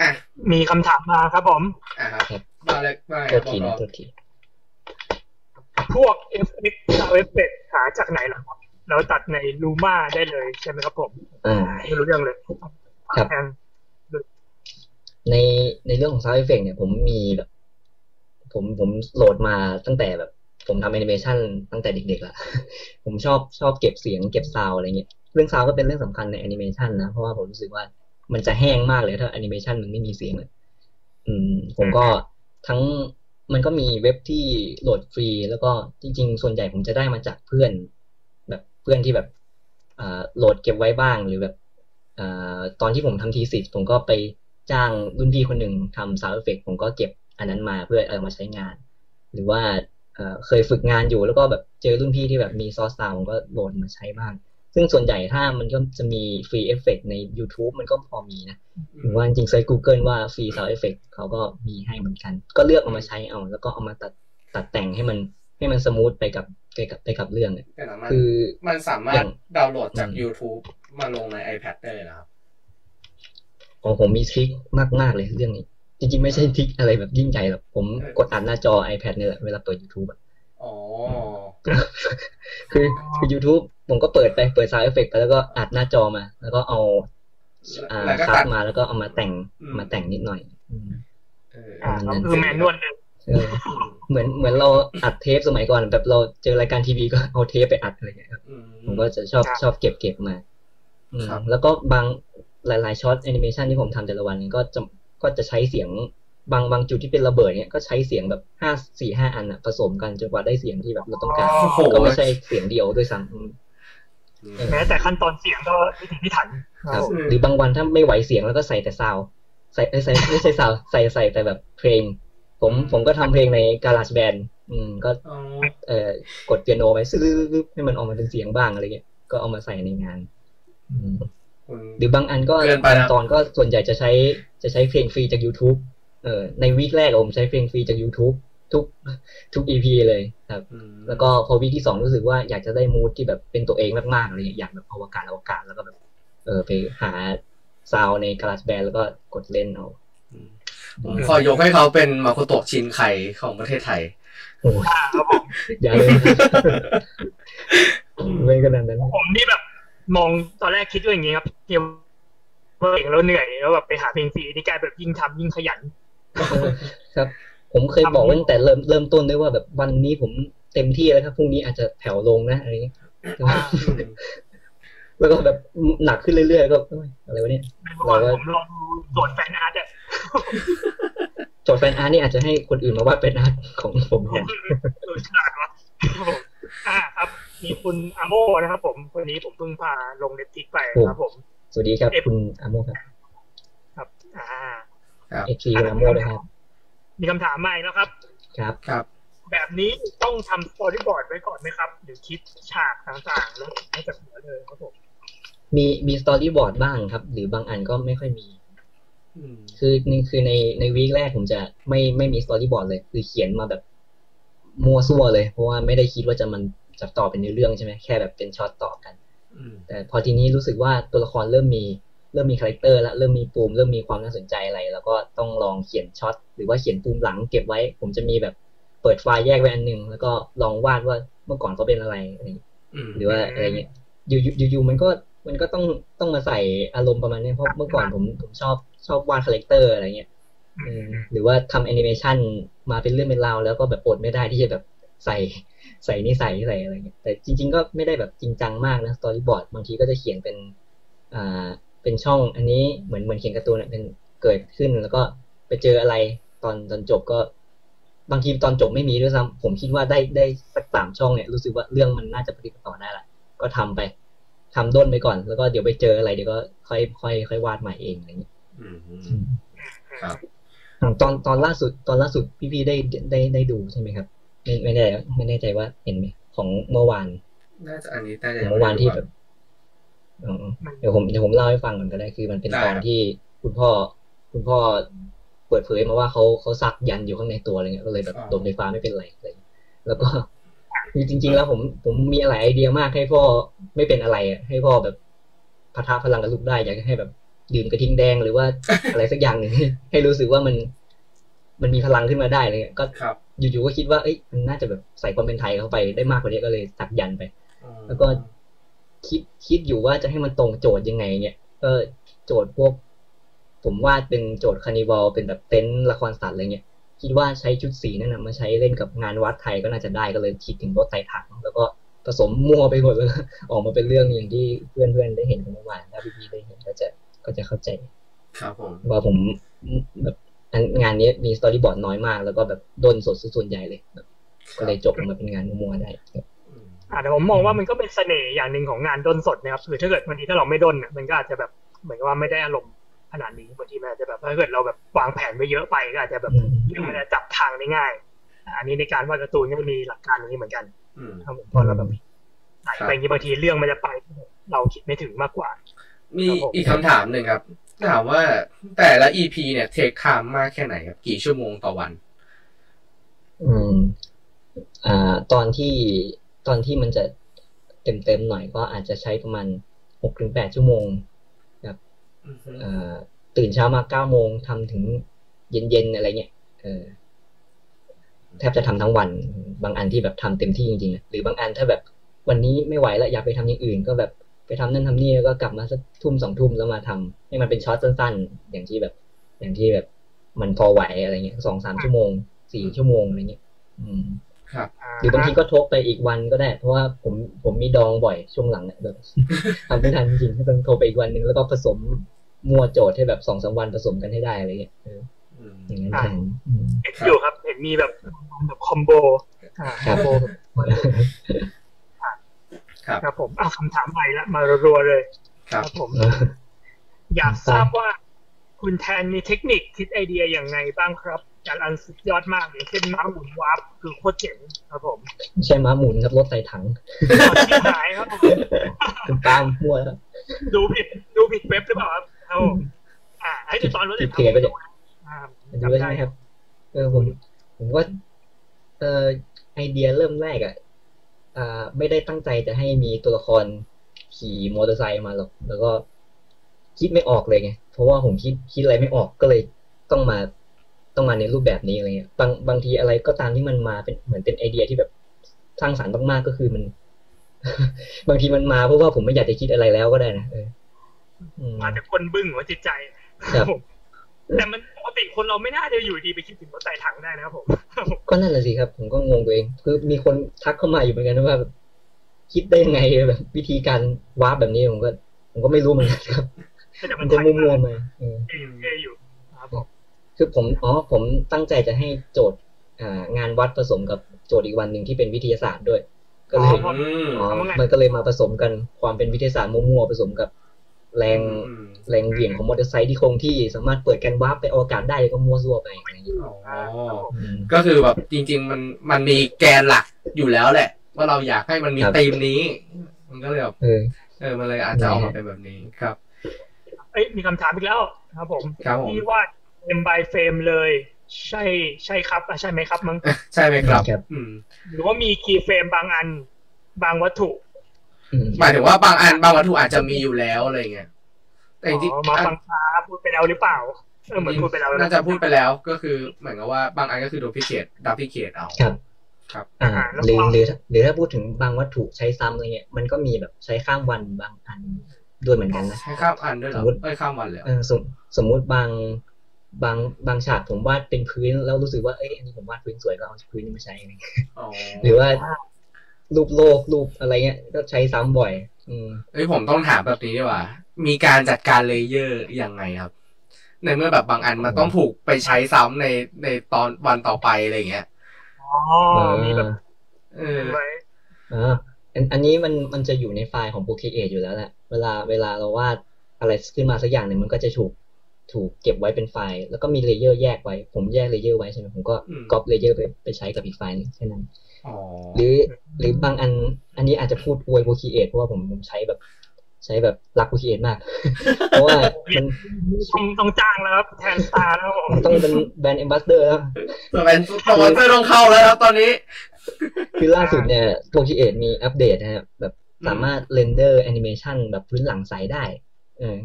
อะมีคำถามมาครับผม อะครับมาเลยมาโทษทีบนะอกโทษที พวกเอฟเอ็กซ์เอฟเฟกหาจากไหนล่ะครับเราตัดในลูมาได้เลยใช่ไหมครับผมอ่าไม่รู้เรื่องเลยครับแทนในในเรื่องของ sound effect เนี่ยผมมีแบบ ผมผมโหลดมาตั้งแต่แบบ ผมทำแอนิเมชันตั้งแต่เด็กๆละผมชอบชอบเก็บเสียงเก็บซาวอะไรเงี้ยเรื่องซาวก็เป็นเรื่องสำคัญในแอนิเมชันนะ เพราะว่าผมรู้สึกว่า มันจะแห้งมากเลยถ้าแอนิเมชันมันไม่มีเสียงเลยอืม ผมก็ทั้งมันก็มีเว็บที่โหลดฟรี แล้วก็จริงๆ ส่วนใหญ่ผมจะได้มาจากเพื่อน แบบเพื่อนที่แบบอ่าโหลดเก็บไว้บ้างหรือแบบอ่าตอนที่ผมทำ thesis ผมก็ไปจ้างรุ่นพี่คนหนึ่งทำ sound effect ผมก็เก็บอันนั้นมาเพื่อเอามาใช้งาน หรือว่าเอ่อเคยฝึกงานอยู่แล้วก็แบบเจอรุ่นพี่ที่แบบมี source ต่างผมก็โหลดมาใช้บ้าง ซึ่งส่วนใหญ่ถ้ามันก็จะมี free effect ใน YouTube มันก็พอมีนะหรือว่าจริงๆเซิร์ช Google ว่าฟรีซาวเอฟเฟกเขาก็มีให้เหมือนกัน ก็เลือกเอามาใช้เอา แล้วก็เอามาตัดตัดแต่งให้มันให้มัน smooth ไปกับไปกับไปกับเรื่องอะแต่มันคือมันสามารอถย่างดาวน์โหลดจากอืม YouTube มาลงใน iPad ได้เลยนะครับของผมมีทริคมากๆเลยเรื่องนี้ จริงๆ ไม่ใช่ทริคอะไรแบบยิ่งใหญ่หรอกผมกดอัดหน้าจอ iPad เนี่ยแหละเวลาเปิด YouTube อะอ๋อคือคือ YouTube ผมก็เปิดไปเปิด Sound Effect ไปแล้วก็อัดหน้าจอมา แล้วก็เอาอ่าแล้วก็คัตัดดมาแล้วก็เอามาแต่งอืมมาแต่งนิดหน่อยอืมเอออ่าก็คือแมนนวลเลยเออเหมือนเหมือนเราอัดเทปสมัยก่อนแบบเราเจอรายการทีวีก็เอาเทปไปอัดอะไรอย่างเงี้ยครับอืมผมก็จะชอบครับชอบเก็บเก็บมาอืมครับแล้วก็บางหลาย ๆช็อตแอนิเมชันที่ผมทำแต่ละวันเนี่ยก็จะก็จะใช้เสียงบางบางจุดที่เป็นระเบิดเนี่ยก็ใช้เสียงแบบห้าสี่ห้าอันอะผสมกันจนกว่าได้เสียงที่แบบเราต้องการโอ้โหก็ไม่ใช่เสียงเดียวด้วยซ้ำอืม แม้แต่ขั้นตอนเสียงก็พิถีพิถันคครัรับบผมหรือบางวันถ้าไม่ไหวเสียงแล้วก็ใส่แต่ soundใส่เอ้ยใส่ไม่ใช่ซาวด์ใส่ใส่แต่แบบเพลง ผมผมก็ทำเพลงใน Garage Band อืมก็อ๋อเอ่อกดเปียโนไปซื้อให้มันออกมาเป็นเสียงบ้างอะไรเงี้ยก็เอามาใส่ในงานอืมคุณหรือบางอันก็เกินไปนะตอนก็ส่วนใหญ่จะใช้จะใช้เพลงฟรีจาก YouTube เออในวีคแรกอะผมใช้เพลงฟรีจาก YouTube ทุกทุก EP เลยครับอืมแล้วก็พอวีคที่สองรู้สึกว่าอยากจะได้มูดที่แบบเป็นตัวเองมากๆอะไรเงี้ยอยากแบบอวกาศอวกาศแล้วก็แบบเออไปหาซาวใน Garage Band แล้วก็กดเล่นเอาผมขอยกให้เขาเป็นมาโคโตะชินไคของประเทศไทยโอ้ยอ่าครับผมอย่าเลยไม่ขนาดนั้น ผมนี่แบบมองตอนแรกคิดว่าอย่างงี้ครับเกี่ยวเพลงแล้วเหนื่อยแล้วแบบไปหาเพลงฟรีนี่กลายแบบยิ่งทำยิ่งขยันเออครับ ผมเคยบอกไว้ตั้งแต่เริ่มเริ่มต้นด้วยว่าแบบวันนี้ผมเต็มที่แล้วครับพรุ่งนี้อาจจะแผ่วลงนะอะไรเงี้ยแล้วก็แบบหนักขึ้นเรื่อยๆก็เอ้ยอะไรวะเนี่ยเมื่อก่อนผมลองดูโจทย์ fan art อะโจทย์ fan art นี่อาจจะให้คนอื่นมาวาดเป็น art ของผมแทนเออฉลาดวะครับผมอ่าครับ มีคุณอาโมนะครับผมคนนี้ผมเพิ่งพาลงเน็ตทิกไปครับผม สวัสดีครับ คุณอาโมครับ ครับ อ่าครับ FC คุณอาโมด้วยครับ มีคำถามใหม่แล้วครับ ครับครับ แบบนี้ต้องทำ storyboard ไว้ก่อนไหมครับ หรือคิดฉากต่างๆ แล้วให้จากหัวเลยครับผมมีมี storyboard บ้างครับ หรือบางอันก็ไม่ค่อยมีอืมคือนี่คือในใน week แรกผมจะไม่ไม่มี storyboard เลย คือเขียนมาแบบมั่วซั่วเลย เพราะว่าไม่ได้คิดว่าจะมันจะต่อเป็นเนื้อเรื่องใช่ไหมแค่แบบเป็นช็อตต่อกันอืมแต่พอทีนี้รู้สึกว่าตัวละครเริ่มมี เริ่มมี character แล้วเริ่มมีปูมเริ่มมีความน่าสนใจอะไร แล้วก็ต้องลองเขียนช็อตหรือว่าเขียนปูมหลังเก็บไว้ ผมจะมีแบบเปิดไฟล์แยกไว้อันหนึ่งแล้วก็ลองวาดว่าเมื่อก่อนเขาเป็นอะไรอะไรอย่างเงี้ยอืมหรือว่าอะไรเงี้ยอยู่อยู่อยู่มันก็มันก็ต้องต้องมาใส่อารมณ์ประมาณนี้เพราะเมื่อก่อนผมผมชอบชอบวาด character อะไรเงี้ยเออหรือว่าทำแอนิเมชันมาเป็นเรื่องเป็นราวแล้วก็แบบอดไม่ได้ที่จะแบบใส่ใส่นิสัยใส่อะไรเงี้ยแต่จริง ๆ ก็ไม่ได้แบบจริงจังมากนะ storyboard บางทีก็จะเขียนเป็นอ่า เป็นช่องอันนี้เหมือนเหมือนเขียนการ์ตูนอะเป็นเกิดขึ้นแล้วก็ไปเจออะไรตอนตอนจบก็บางทีตอนจบไม่มีด้วยซ้ำผมคิดว่าได้ได้สักสามช่องเนี่ยรู้สึกว่าเรื่องมันน่าจะปฏิบัติต่อได้ละก็ทำไปทำด้นไปก่อน แล้วก็เดี๋ยวไปเจออะไรเดี๋ยวก็ค่อยค่อยค่อยวาดใหม่เองอะไรอย่างเงี้ยอืมครับอืมตอนตอนล่าสุดตอนล่าสุดพี่พี่ๆได้ได้ได้ดูใช่ไหมครับ ไม่ไม่แน่ไม่แน่ใจว่าเห็นไหมของเมื่อวานน่าจะอันนี้น่าจะของเมื่อวานที่แบบอ๋อ เดี๋ยวผมเดี๋ยวผมเล่าให้ฟังก่อนก็ได้คือมันเป็นได้ตอนที่คุณพ่อ คุณพ่อเปิดเผยมาว่าเขาเขาซักยันอยู่ข้างในตัวอะไรเงี้ยก็เลยแบบโดนไฟฟ้าไม่เป็นไรอะไรเงี้ยแล้วก็คือจริง ๆ แล้วผมผมมีอะไรไอเดียมากให้พ่อไม่เป็นอะไรอะให้พ่อแบบพะทะพลังกับลูกได้อยากจะให้แบบดื่มกระทิงแดงหรือว่าอะไรสักอย่างหนึ่งให้รู้สึกว่ามัน มันมีพลังขึ้นมาได้อะไรเลยก็ครับอยู่ๆก็คิดว่าเอ้ยมันน่าจะแบบใส่ความเป็นไทยเข้าไปได้มากกว่านี้ก็เลยสักยันไป แล้วก็ คิดคิดอยู่ว่าจะให้มันตรงโจทย์ยังไง เนี่ยก็โจทย์พวก ผมวาดเป็นโจทย์คานิวัลเป็นแบบเต็นท์ละครสัตว์อะไรเงี้ยคิดว่าใช้ชุดสีนั่นนะมาใช้เล่นกับงานวัดไทยก็น่าจะได้ก็เลยคิดถึงรถไต่ถังแล้วก็ผสมมั่วไปหมดแล้วออกมาเป็นเรื่องอย่างที่เพื่อนเพื่อนๆได้เห็นกันเมื่อวานถ้าพี่ๆได้เห็นก็จะก็จะเข้าใจ ครับผมว่าผมแบบอันงานนี้มีสตอรี่บอร์ดน้อยมาก แล้วก็แบบด้นสดซะส่วนใหญ่เลยแบบก็เลยจบออกมาเป็นงานมั่วๆได้ครับ อืมอ่าแต่ผมมองว่ามันก็เป็นเสน่ห์อย่างหนึ่งของงานด้นสดนะครับคือถ้าเกิดบางทีถ้าเราไม่ด้นเนี่ยมันก็อาจจะแบบเหมือนกับว่าไม่ได้อารมณ์ขนาดนี้บางทีมันอาจจะแบบถ้าเกิดเราแบบวางแผนไว้เยอะไปก็อาจจะแบบอืมเรื่องมันจะจับทางได้ง่ายอันนี้ในการวาดการ์ตูนก็มีหลักการอย่างนี้เหมือนกันอืมครับผมพอเราแบบใส่ครับไปอย่างนี้บางทีเรื่องมันจะไปเราคิดไม่ถึงมากกว่า มีครับผมอีกคำถามหนึ่งครับถามว่าแต่ละ EP เนี่ยเทคไทม์มากแค่ไหนครับ กี่ชั่วโมงต่อวัน อืม อ่า ตอนที่ ตอนที่มันจะเต็มเต็มๆหน่อยก็อาจจะใช้ประมาณหกถึงแปดชั่วโมงอ่าตื่นเช้ามาเก้าโมงทำถึงเย็นเย็นๆอะไรเงี้ยเออแทบจะทำทั้งวัน บางอันที่แบบทำเต็มที่จริงๆนะหรือบางอันถ้าแบบวันนี้ไม่ไหวแล้วอยากไปทำอย่างอื่น ก็แบบไปทำนั่นทำนี่แล้วก็กลับมาสักทุ่มสองทุ่มแล้วมาทำให้มันเป็นช็อตสั้น ๆ อย่างที่แบบ อย่างที่แบบมันพอไหวอะไรเงี้ยสองสามชั่วโมงสี่ชั่วโมงอะไรเงี้ย อืม ครับหรือบางทีก็ทบไปอีกวันก็ได้ เพราะว่าผมผมมีดองบ่อยช่วงหลังเนี่ยแบบทำไม่ทันจริงๆก็ต้องโทรไปอีกวันหนึ่งแล้วก็ผสมมั่วโจทย์ให้แบบสองสามวันผสมกันให้ได้อะไรเงี้ยเอออืมอย่างนั้นอ่าแทนอืมเห็นอยู่ครับเห็นมีแบบแบบคอมโบอ่าคครับอมโบแบบครับครับผมอะคำถามใหม่ละมารัวๆเลย ครับผม อยากทราบว่าคุณแทนมีเทคนิคคิดไอเดียอย่างไงบ้างครับ การอันสุดยอดมากอย่างเช่นม้าหมุนวาร์ปคือโคตรเจ๋งครับผมไม่ใช่ม้าหมุนครับรถใส่ถังที่หายครับผมคุณตามมั่วแล้วดูผิดดูผิดเว็บหรือเปล่าครับครับผมอ่าให้ดูตอนรถผิดเพจไปเลยอ่าดูจำไว้ได้ใช่ไหมครับเออผมผมว่าเออไอเดียเริ่มแรกอะอ่าไม่ได้ตั้งใจจะให้มีตัวละครขี่มอเตอร์ไซค์มาหรอกแล้วก็คิดไม่ออกเลยไงเพราะว่าผมคิดคิดอะไรไม่ออกก็เลยต้องมา ต้องมาในรูปแบบนี้อะไรเงี้ยบางบางทีอะไรก็ตามที่มันมาเป็นเหมือนเป็นไอเดียที่แบบสร้างสรรค์มากๆก็คือมัน บางทีมันมาเพราะว่าผมไม่อยากจะคิดอะไรแล้วก็ได้นะเอออืมมาจากคนบึ้งหัวจิตใจครับผมแต่มันปกติคนเราไม่น่าจะอยู่ดีไปคิดถึงรถใส่ถังได้นะครับผมก็นั่นแหละสิครับ ผมก็งงตัวเองคือมีคนทักเข้ามาอยู่เหมือนกันนะว่าแบบคิดได้ยังไงแบบวิธีการ warp แบบนี้ผมก็ ผมก็ไม่รู้เหมือนกันครับแต่มัมันนจะไทยมั่วมา คือผมอ๋อผมตั้งใจจะให้โจทย์อ่างานวัดผสมกับโจทย์อีกวันหนึ่งที่เป็นวิทยาศาสตร์ด้วย ก็เลยอืมอ๋อมันก็เลยมาผสมกันความเป็นวิทยาศาสตร์มั่วๆผสมกับแรงอืมแรงเหวี่ยงของมอเตอร์ไซค์ที่คงที่สามารถเปิดการ warp ไปอวกาศได้แล้วก็มั่วซั่วไปอะไรอย่างเงี้ยอ๋ออืมก็คือแบบจริง ๆ มันมันมีแกนหลักอยู่แล้วแหละ ว่าเราอยากให้มันมีครับธีมนี้ มันก็เลยแบบเออเออมันเลยอาจจะออกมาเป็นแบบนี้ครับ เอ้ยมีคำถามอีกแล้วครับผมครับผมที่ว่า frame by frame เลย ใช่ใช่ครับอะใช่ไหมครับมั้งใช่ไหมครับครับอืมหรือว่ามี keyframe บางอันบางวัตถุอืมหมายถึงว่าบางอันบางวัตถุอาจจะมีอยู่แล้วอะไรเงี้ยแต่จริงอ๋อๆมาอันฟังช้าพูดไปแล้วหรือเปล่าเออเหมือนพูดไปแล้วน่าจะพูดไปแล้วก็คือเหมือนกับว่าบางอันก็คือ duplicate duplicate เอาครับครับอ่าหรือหรือหรือถ้าพูดถึงบางวัตถุใช้ซ้ำอะไรเงี้ยมันก็มีแบบใช้ข้ามวันบางอันด้วยเหมือนกันนะใช้ข้ามอันด้วยเหรอสมมุติเอ้ยข้ามวันเลยเหรอเออสมสมมุติบาง บางบางฉากผมวาดเป็นพื้นแล้วรู้สึกว่าเอ้ยอันนี้ผมวาดพื้นสวยก็เอาพื้นนี้มาใช้อะไรเงี้ยอ๋อหรือว่ารูปโลกรูปอะไรเงี้ย ก็ใช้ซ้ำบ่อย อืมเอ้ยผมต้องถามแบบนี้ดีกว่า มีการจัดการ layerยังไงครับ ในเมื่อแบบบางอันมันต้องถูกไปใช้ซ้ำในในตอนวันต่อไปอะไรเงี้ยอ๋อมีแบบเออไว้อ่าอันอันนี้มันมันจะอยู่ในไฟล์ของ Procreate อยู่แล้วแหละ เวลาเวลาเราวาดอะไรขึ้นมาสักอย่างหนึ่งมันก็จะถูก ถูกเก็บไว้เป็นไฟล์ แล้วก็มี layer แยกไว้ ผมแยก layer ไว้ใช่ไหมผมก็ก๊อป layer ไปไปใช้กับอีกไฟล์หนึงแค่นั้นอ๋อหรือหรือบางอันอันนี้อาจจะพูดอวย Procreate เพราะว่าผมผมใช้แบบ ใช้แบบรัก Procreate มาก เพราะว่ามันต้องต้องจ้างแล้วครับแทนสตาร์แล้วผมต้องเป็นแบรนด์ Ambassador แล้วแต่เป็นสปอนเซอร์ต้องเข้าแล้วครับตอนนี้ คือล่าสุดเนี่ย Procreate มีอัปเดตนะครับแบบสามารถ render แอนิเมชันแบบพื้นหลังใสได้ เออ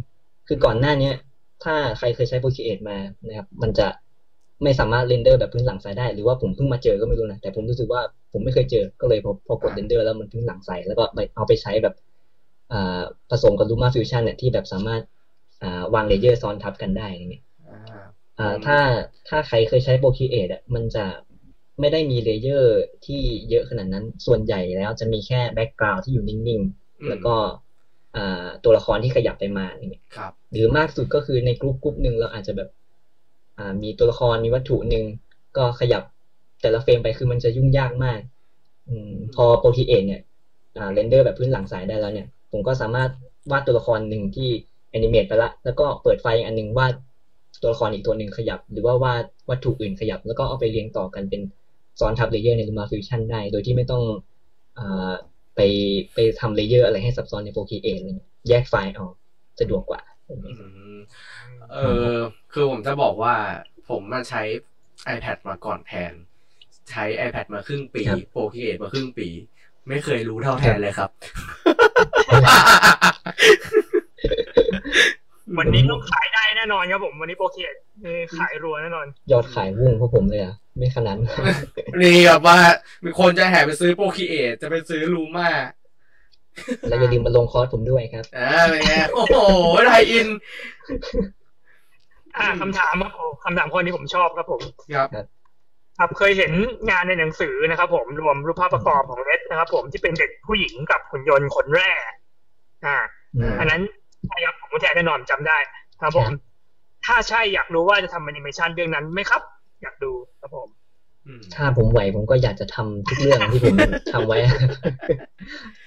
คือก่อนหน้าเนี้ย ถ้าใครเคยใช้ Procreate มานะครับ มันจะไม่สามารถ render แบบพื้นหลังใสได้ หรือว่าผมเพิ่งมาเจอก็ไม่รู้นะ แต่ผมรู้สึกว่าผมไม่เคยเจอ ก็เลยพอพอกด render แล้วมันพื้นหลังใส แล้วก็ไปเอาไปใช้แบบอ่าผสมกับ Luma Fusion เนี่ยที่แบบสามารถอ่าวาง layer ซ้อนทับกันได้อย่างเงี้ยอ่าอ่าถ้าถ้าใครเคยใช้ Procreate อะมันจะไม่ได้มี layer ที่เยอะขนาดนั้น ส่วนใหญ่แล้วจะมีแค่ background ที่อยู่นิ่งอืมๆแล้วก็อ่า ตัวละครที่ขยับไปมาอย่างเงี้ยครับหรือมากสุดก็คือในกลุ่มกลุ่มหนึ่งเราอาจจะแบบอ่ามีตัวละครมีวัตถุหนึ่งก็ขยับแต่ละเฟรมไปคือมันจะยุ่งยากมากอืมพอ Procreate เนี่ยอ่า render แบบพื้นหลังใสได้แล้วเนี่ย ผมก็สามารถวาดตัวละครหนึ่งที่ animate ไปละ แล้วก็เปิดไฟล์อันหนึงวาดตัวละครอีกตัวหนึ่งขยับ หรือว่าวาดวัตถุอื่นขยับ แล้วก็เอาไปเรียงต่อกันเป็นซ้อนทับ layer ใน Luma Fusion ได้ โดยที่ไม่ต้องอ่า ไปไปทำ layer อะไรให้ซับซ้อนใน Procreate อะไรเงี้ยแยกไฟล์ออกสะดวกกว่าอืมเออคือผมจะบอกว่า ผมมาใช้ iPad มาก่อนแทน ใช้ iPad มาครึ่งปีครับโปรคีเอทมาครึ่งปี ไม่เคยรู้เท่าแทนเลยครับ วันนี้ต้องขายได้แน่นอนครับผม วันนี้โปรเคทขายรัวแน่นอน ยอดขายวุ่งพวกผมเลยอะ ไม่ขนาดนั้นนี่แบบว่ามีคนจะแห่ไปซื้อโปรคีเอทจะไปซื้อลูมาแล้วอย่าลืมมาลงคอร์สผมด้วยครับอ่าเป็นไงโอ้โหไทยอิน อ่าคำถามครับผมคำถามคนที่ผมชอบครับผมครับครับเคยเห็นงานในหนังสือนะครับ ผมรวมรูปภาพประกอบของเลสนะครับ ผมที่เป็นเด็กผู้หญิงกับหุ่นยนต์ขนแร่อ่าอืมอันนั้นใช่ครับผมแท้แน่นอนจำได้ ครับผมครับถ้าใช่อยากรู้ว่าจะทำแอนิเมชันเรื่องนั้นไหมครับ อยากดูครับผมอืมถ้าผมไหวผมก็อยากจะทำทุกเรื่องที่ผมทำไว้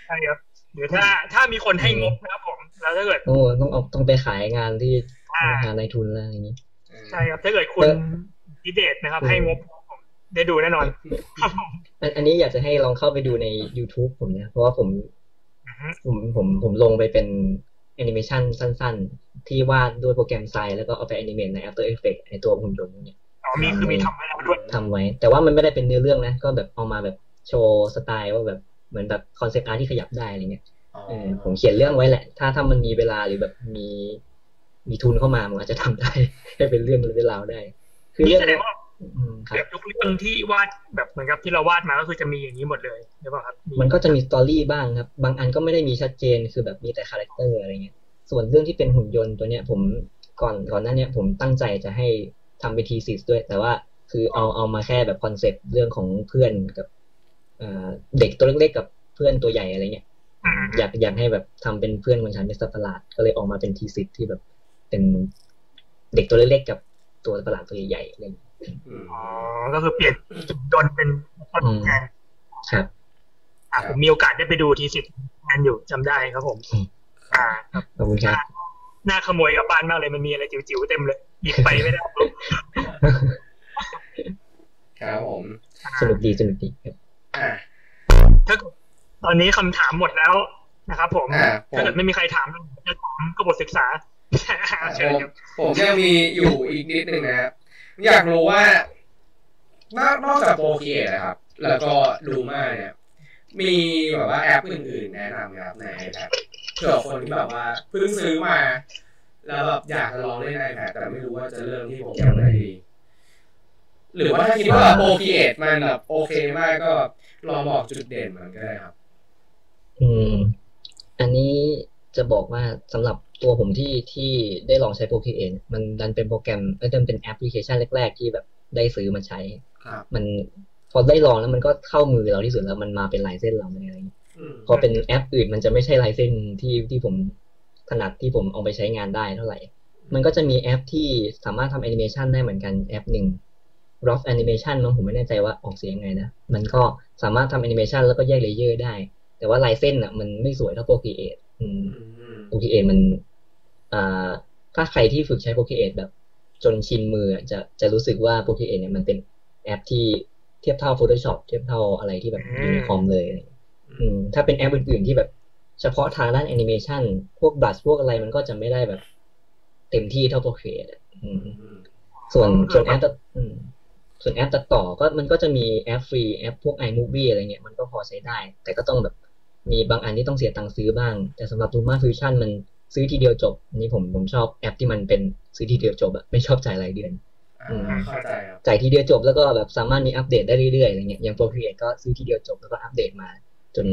ใช่ครับหรือถ้าถ้ามีคนให้งบนะครับผม แล้วถ้าเกิดโอ้ต้องเอาต้องไปขายงานที่อ่าหาในายทุนแล้วอย่างนี้ ใช่ครับถ้าเกิดคุณเออดิเดตนะครับ ให้งบผมได้ดูแน่นอนครับผมอันอันนี้อยากจะให้ลองเข้าไปดูใน YouTube ผมนะเพราะว่าผมอือฮึผมผมผมลงไปเป็นแอนิเมชันสั้น ๆ ที่วาดด้วยโปรแกรมไซแล้วก็เอาไปแอนิเมตใน After Effects ในตัวหุ่นยนต์เนี่ย อ๋อมีคือมีทำไว้แล้วด้วยทำไว้ แต่ว่ามันไม่ได้เป็นเนื้อเรื่องนะ ก็แบบเอามาแบบโชว์สไตล์ว่าแบบเหมือนแบบ concept art ที่ขยับได้อะไรเงี้ยอ๋อเออผมเขียนเรื่องไว้แหละ ถ้าถ้ามันมีเวลาหรือแบบมี มีทุนเข้ามามันอาจจะทำได้ให้เป็นเรื่องเป็นราวได้ คือนี่เรื่องแสดงว่าอืมครับเกือบทุกเรื่องที่วาดแบบเหมือนกับที่เราวาดมาก็คือจะมีอย่างนี้หมดเลยหรือเปล่าครับ มันก็จะมี story บ้างครับ บางอันก็ไม่ได้มีชัดเจนคือแบบมีแต่ character อะไรเงี้ย ส่วนเรื่องที่เป็นหุ่นยนต์ตัวเนี้ย ผมก่อนก่อนหน้าเนี้ยผมตั้งใจจะให้ ทำเป็นทีซิสด้วย แต่ว่าคือเอาเอามาแค่แบบคอนเซปต์เรื่องของเพื่อนกับเอ่อเด็กตัวเล็กๆกับเพื่อนตัวใหญ่อะไรเงี้ยอืมอยากอยากให้แบบทำเป็นเพื่อนคนฉันเป็นสัตว์ประหลาด ก็เลยออกมาเป็นทีซิสที่แบบเป็นเด็กตัวเล็กๆกับตัวประหลาดตัวใหญ่ๆอะไรเงี้ยอืมอ๋อ ก็คือเปลี่ยนจุดยนต์เป็นต้นแทนครับอะผมมีโอกาสได้ไปดูทีสิทธิ์งานอยู่จำได้ครับผมอืมอ่าครับขอบคุณครับน่าขโมยกลับบ้านมากเลยมันมีอะไรจิ๋วๆเต็มเลย หยิบไปไม่ได้ครับผม สนุกดีสนุกดีครับอ่าถ้าเกิดตอนนี้คำถามหมดแล้วนะครับผมอ่าผมถ้าเกิดไม่มีใครถามจะถามกบฏศึกษาเชิญครับผมยังมีอยู่อีกนิดนึงนะครับอยากรู้ว่านอกนอกจากโปรเคียนะครับ แล้วก็ดูมาเนี่ย มีแบบว่าแอปอื่นๆแนะนำไหมครับใน iPad เผื่อคนที่แบบว่าเพิ่งซื้อมา แล้วแบบอยากจะลองเล่นใน iPad แต่ไม่รู้ว่าจะเริ่มที่โปรแกรมไหนดี หรือว่าถ้าคิดว่า Procreate มันแบบโอเคมากก็ลองบอกจุดเด่นมันก็ได้ครับ อืม อันนี้จะบอกว่าสำหรับตัวผมที่ที่ได้ลองใช้ Procreate เนี่ยมันดันเป็นโปรแกรมเอ้ยดันเป็นแอปพลิเคชันแรก ๆ ที่แบบได้ซื้อมาใช้ครับมันพอได้ลองแล้วมันก็เข้ามือเราที่สุดแล้วมันมาเป็นลายเส้นเราอะไรอย่างเงี้ยอืมพอเป็นแอปอื่นมันจะไม่ใช่ลายเส้นที่ที่ผม ถนัดที่ผมเอาไปใช้งานได้เท่าไหร่ มันก็จะมีแอปที่สามารถทำแอนิเมชันได้เหมือนกันแอปหนึ่ง Rough Animation มั้งผมไม่แน่ใจว่าออกเสียงยังไงนะ มันก็สามารถทำแอนิเมชันแล้วก็แยก layer ได้ แต่ว่าลายเส้นอะ มันไม่สวยเท่า Procreate อืมอืม Procreate มันอ่าถ้าใครที่ฝึกใช้ Procreate แบบ จนชินมืออะจะจะรู้สึกว่า Procreate เนี่ยมันเป็นแอปที่เทียบเท่า Photoshop เทียบเท่าอะไรที่แบบอยู่ในคอมเลย อืม ถ้าเป็นแอปอื่นๆที่แบบ เฉพาะทางด้านแอนิเมชันพวก brush พวกอะไรมันก็จะไม่ได้แบบ เต็มที่เท่า Procreate อะอืมอืมส่วนอ๋อส่วนแอปตัดอืมส่วนแอปตัดต่อก็มันก็จะมีแอปฟรีแอปพวก iMovie อะไรเงี้ยมันก็พอใช้ได้ แต่ก็ต้องแบบมีบางอันที่ต้องเสียตังค์ซื้อบ้าง แต่สำหรับ Luma Fusion มันซื้อทีเดียวจบอันนี้ผมผมชอบแอปที่มันเป็นซื้อทีเดียวจบอะไม่ชอบจ่ายรายเดือนอ่าเข้าใจครับจ่ายทีเดียวจบแล้วก็แบบสามารถมีอัปเดตได้เรื่อยๆอะไรเงี้ยอย่าง Procreate ก็ซื้อทีเดียวจบแล้วก็อัปเดตมา จน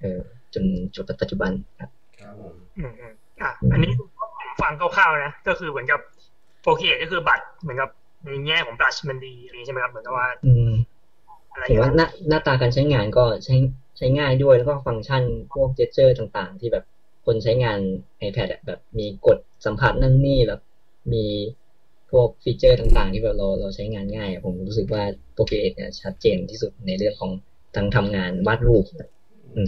เออ จนจนปัจจุบันครับครับผมอืมอืมอะอันนี้ฟังคร่าวๆนะก็คือเหมือนกับโปรเคก็คือบัตรเหมือนกับในแง่ของบลัชมันดีอะไรอย่างนี้ใช่ไหมครับเหมือนกับว่าอืมอะไรอถืย่างว่าเงี้ยหน้าหน้าตาการใช้งานก็ใช้ใช้ง่ายด้วยแล้วก็ฟังก์ชันพวก gesture ต่างๆ ที่แบบคนใช้งาน iPad อะแบบมีกดสัมผัสนั่นนี่แบบมีพวก feature ต่างๆ ที่แบบเราเราใช้งานง่ายอะผมรู้สึกว่า Procreate เนี่ยชัดเจนที่สุดในเรื่องของทั้งทำงานวาดรูปอืม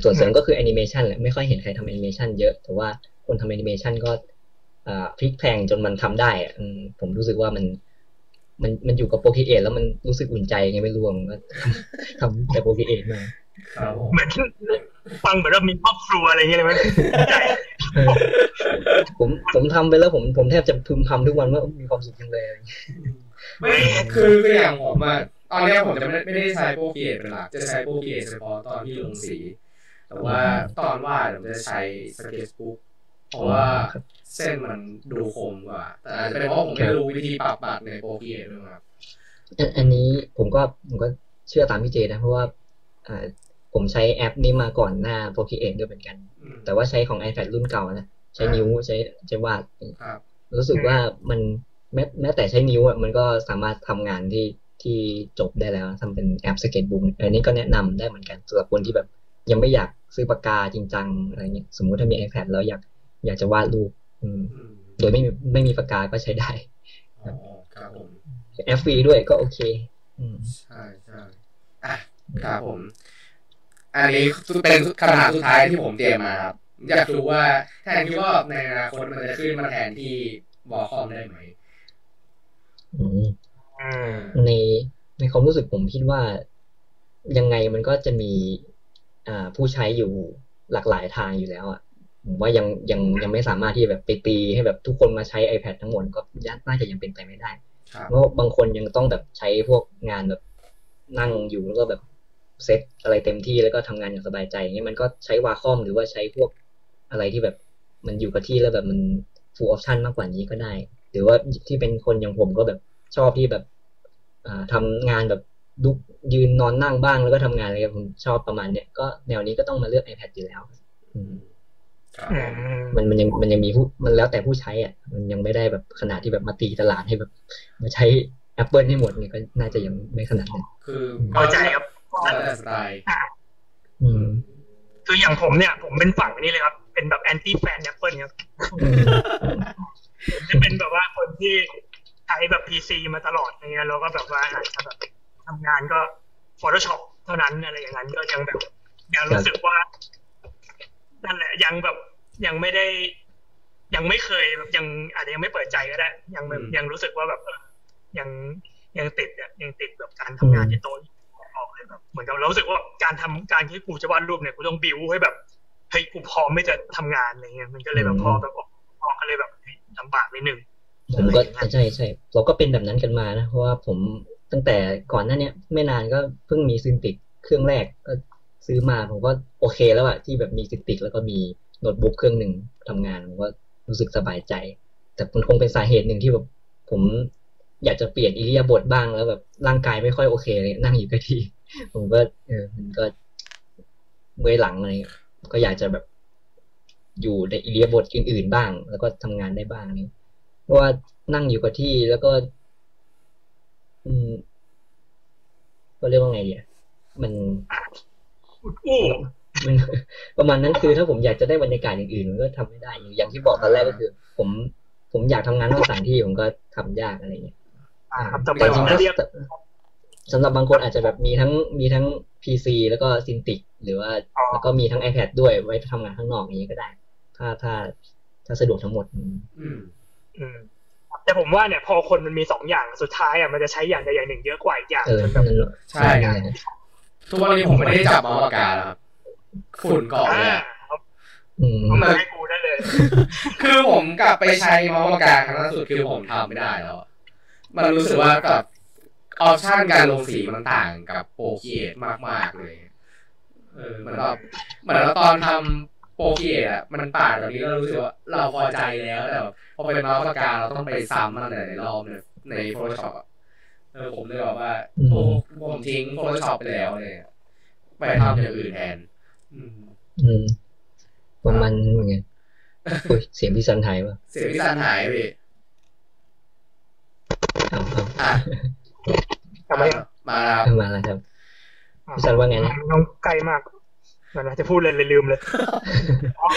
ส่วนเสริมก็คือแอนิเมชันแหละไม่ค่อยเห็นใครทำแอนิเมชันเยอะแต่ว่าคนทำแอนิเมชันก็อ่าพลิกแพลงจนมันทำได้อะอืมผมรู้สึกว่ามันมันมันอยู่กับ Procreate แล้วมันรู้สึกอุ่นใจไงไม่รู้อะมันก็ทำแต่ Procreate มาครับผมเหมือนฟังเหมือนว่ามีครอบครัวอะไรอย่างเงี้ยเลยมันใจเออผมผมทำไปแล้วผมผมแทบจะพึมพำทุกวันว่ามีความสุขจังเลยอะไรอย่างเงี้ยไม่คือคืออย่างผมอะตอนเนี้ยผมจะไม่ได้ไม่ได้ใช้ Procreate เป็นหลักจะใช้ Procreate เฉพาะตอนที่ลงสี แต่ว่าตอนวาดผมจะใช้ Sketchbook เพราะว่าเส้นมันดูคมกว่าแต่อาจจะเป็นเพราะผมไม่รู้วิธีปรับบัตรในโปรเกรดด้วยครับอันอันนี้ผมก็ผมก็เชื่อตามพี่เจนะ เพราะว่าอ่าผมใช้แอปนี้มาก่อนหน้า Procreate ด้วยเหมือนกันอืมแต่ว่าใช้ของ iPad รุ่นเก่านะ ใช้นิ้วใช้ใช้วาดครับรู้สึกว่ามันแม้แม้แต่ใช้นิ้วอะมันก็สามารถทำงานที่ที่จบได้แล้วทำเป็นแอปสเก็ตบุ๊กอันนี้ก็แนะนำได้เหมือนกันสำหรับคนที่แบบ ยังไม่อยากซื้อปากกาจริงจังอะไรเงี้ยสมมุติถ้ามี iPad แล้วอยากอยากจะวาดรูปอืมอืมโดยไม่มีไม่มีปากกาก็ใช้ได้อ๋อครับผมแอปฟรีด้วยก็โอเคอืมใช่ใช่อะครับผม อันนี้เป็นคำถามสุดท้ายที่ผมเตรียมมาครับอยากรู้ว่าแทนคิดว่าในอนาคตมันจะขึ้นมาแทนที่วอลคอมได้ไหมอืมอืมในในความรู้สึกผมคิดว่ายังไงมันก็จะมีอ่า ผู้ใช้อยู่หลากหลายทางอยู่แล้วอะผมว่ายังยังยังไม่สามารถที่แบบไปตีให้แบบทุกคนมาใช้ iPad ทั้งหมดก็น่าจะยังเป็นไปไม่ได้ครับเพราะบางคนยังต้องแบบใช้พวกงานแบบนั่งอยู่แล้วก็แบบเซตอะไรเต็มที่แล้วก็ทำงานอย่างสบายใจอย่างเงี้ยมันก็ใช้วาคอมหรือว่าใช้พวกอะไรที่แบบมันอยู่กับที่แล้วแบบมัน full option มากกว่านี้ก็ได้ หรือว่าที่เป็นคนอย่างผมก็แบบชอบที่แบบอ่าทำงานแบบ ลุกยืนนอนนั่งบ้างแล้วก็ทำงานอะไรผมชอบประมาณเนี้ยก็แนวนี้ก็ต้องมาเลือก iPad อยู่แล้วอืมครับอืผมมมันมันยังมันยังมีผู้มันแล้วแต่ผู้ใช้อะ มันยังไม่ได้แบบขนาดที่แบบมาตีตลาดให้แบบมาใช้ Apple ให้หมดเนี่ยก็น่าจะยังไม่ขนาดนั้นคือเข้าใจครับแล้วแต่สไตล์อืมคืออย่างผมเนี่ย ผมเป็นฝั่งนี้เลยครับ เป็นแบบ anti-fan Apple ครับอืมผมจะเป็นแบบว่าคนที่ใช้แบบ PC มาตลอดอะไรเงี้ยแล้วก็แบบว่าอาจจะแบบ ทำงานก็ Photoshop เท่านั้นอะไรอย่างนั้นก็ยังแบบยังรู้สึกว่า นั่นแหละ ยังแบบยังไม่ได้ ยังไม่เคยแบบยังอาจจะยังไม่เปิดใจก็ได้ ยังแบบยังรู้สึกว่าแบบเออยังยังติดอะยังติดแบบการทำงานที่โต๊ะออกเลยแบบเหมือนกับเรารู้สึกว่าการทำการที่กูจะวาดรูปเนี่ยกูต้องบิวให้แบบเฮ้ยกูพร้อมไม่จะทำงานอะไรเงี้ยมันก็เลยแบบพอแบบออกออกก็เลยแบบเฮ้ยลำบากนิดนึงผมก็ใช่ใช่เราก็เป็นแบบนั้นกันมานะเพราะว่าผม ตั้งแต่ก่อนหน้านี้ไม่นานก็เพิ่งมี Cintiq เครื่องแรกก็ซื้อมาผมก็โอเคแล้วอะที่แบบมี Cintiq แล้วก็มีโน้ตบุ๊กเครื่องหนึ่งทำงานผมก็รู้สึกสบายใจ แต่มันคงเป็นสาเหตุหนึ่งที่แบบผมอยากจะเปลี่ยนอิริยาบถบ้างแล้วแบบร่างกายไม่ค่อยโอเคเลยนั่งอยู่กับที่ผมก็เออมันก็เมื่อยหลังอะไรก็อยากจะแบบอยู่ในอิริยาบถอื่นๆบ้าง แล้วก็ทำงานได้บ้างนี่เพราะว่านั่งอยู่กับที่แล้วก็ อืมก็เรียกว่าไงดีอะมันอุดอู้มันประมาณนั้นคือถ้าผมอยากจะได้บรรยากาศอย่างอื่นมันก็ทำไม่ได้ อย่างที่บอกตอนแรกก็คือ ผมผมอยากทำงานนอกสถานที่ผมก็ทำยากอะไรเงี้ยอ่าครับแต่แต่จริงๆก็ก็เรียกสำหรับบางคนอาจจะแบบมีทั้งมีทั้ง PC แล้วก็ซินติก หรือว่าอ๋อแล้วก็มีทั้ง iPad ด้วยไว้ทำงานข้างนอกอย่างนี้ก็ได้ ถ้าถ้าถ้าสะดวกทั้งหมด อืมอืมอืม แต่ผมว่าเนี่ยพอคนมันมีสองอย่างสุดท้ายอะมันจะใช้อย่างใดอย่างหนึ่งเยอะกว่าอีกอย่างเออจนแบบนั่นแหละใช่ครับทุกวันนี้ผมไม่ได้จับเมาส์ปากกาแล้วครับฝุ่นเกาะอ่าเลยอะครับอืมเอามาให้กูได้เลย คือผมกลับไปใช้เมาส์ปากกาครั้งล่าสุดคือผมทำไม่ได้แล้วอะมันรู้สึกว่ากับ option การลงสีมันต่างกับ Procreate มากๆเลย เออเหมือนแบบเหมือนเราตอนทำ Procreate อะมันปาดแบบนี้เรารู้สึกว่าเราพอใจแล้วแต่แบบพอเป็นเมาส์ปากกาเราต้องไปซ้ำมันหลายๆรอบในใน Photoshop อะเออผมเลยบอกว่าโอ้ผมทิ้ง Photoshop ไปแล้วเลยอะไปทำอย่างอื่นแทนอืมอืมประมาณนั้นเหมือนกันอุ๊ยเสียงพี่ซันไทยป่ะเสียงพี่ซันหายไปดิเอาเอาอะทำไมมาแล้วครับเอามาแล้วครับพี่ซันว่าไงนะน้องไกลมาก มันนะจะพูดเลยเลยลืมเลยอ๋อ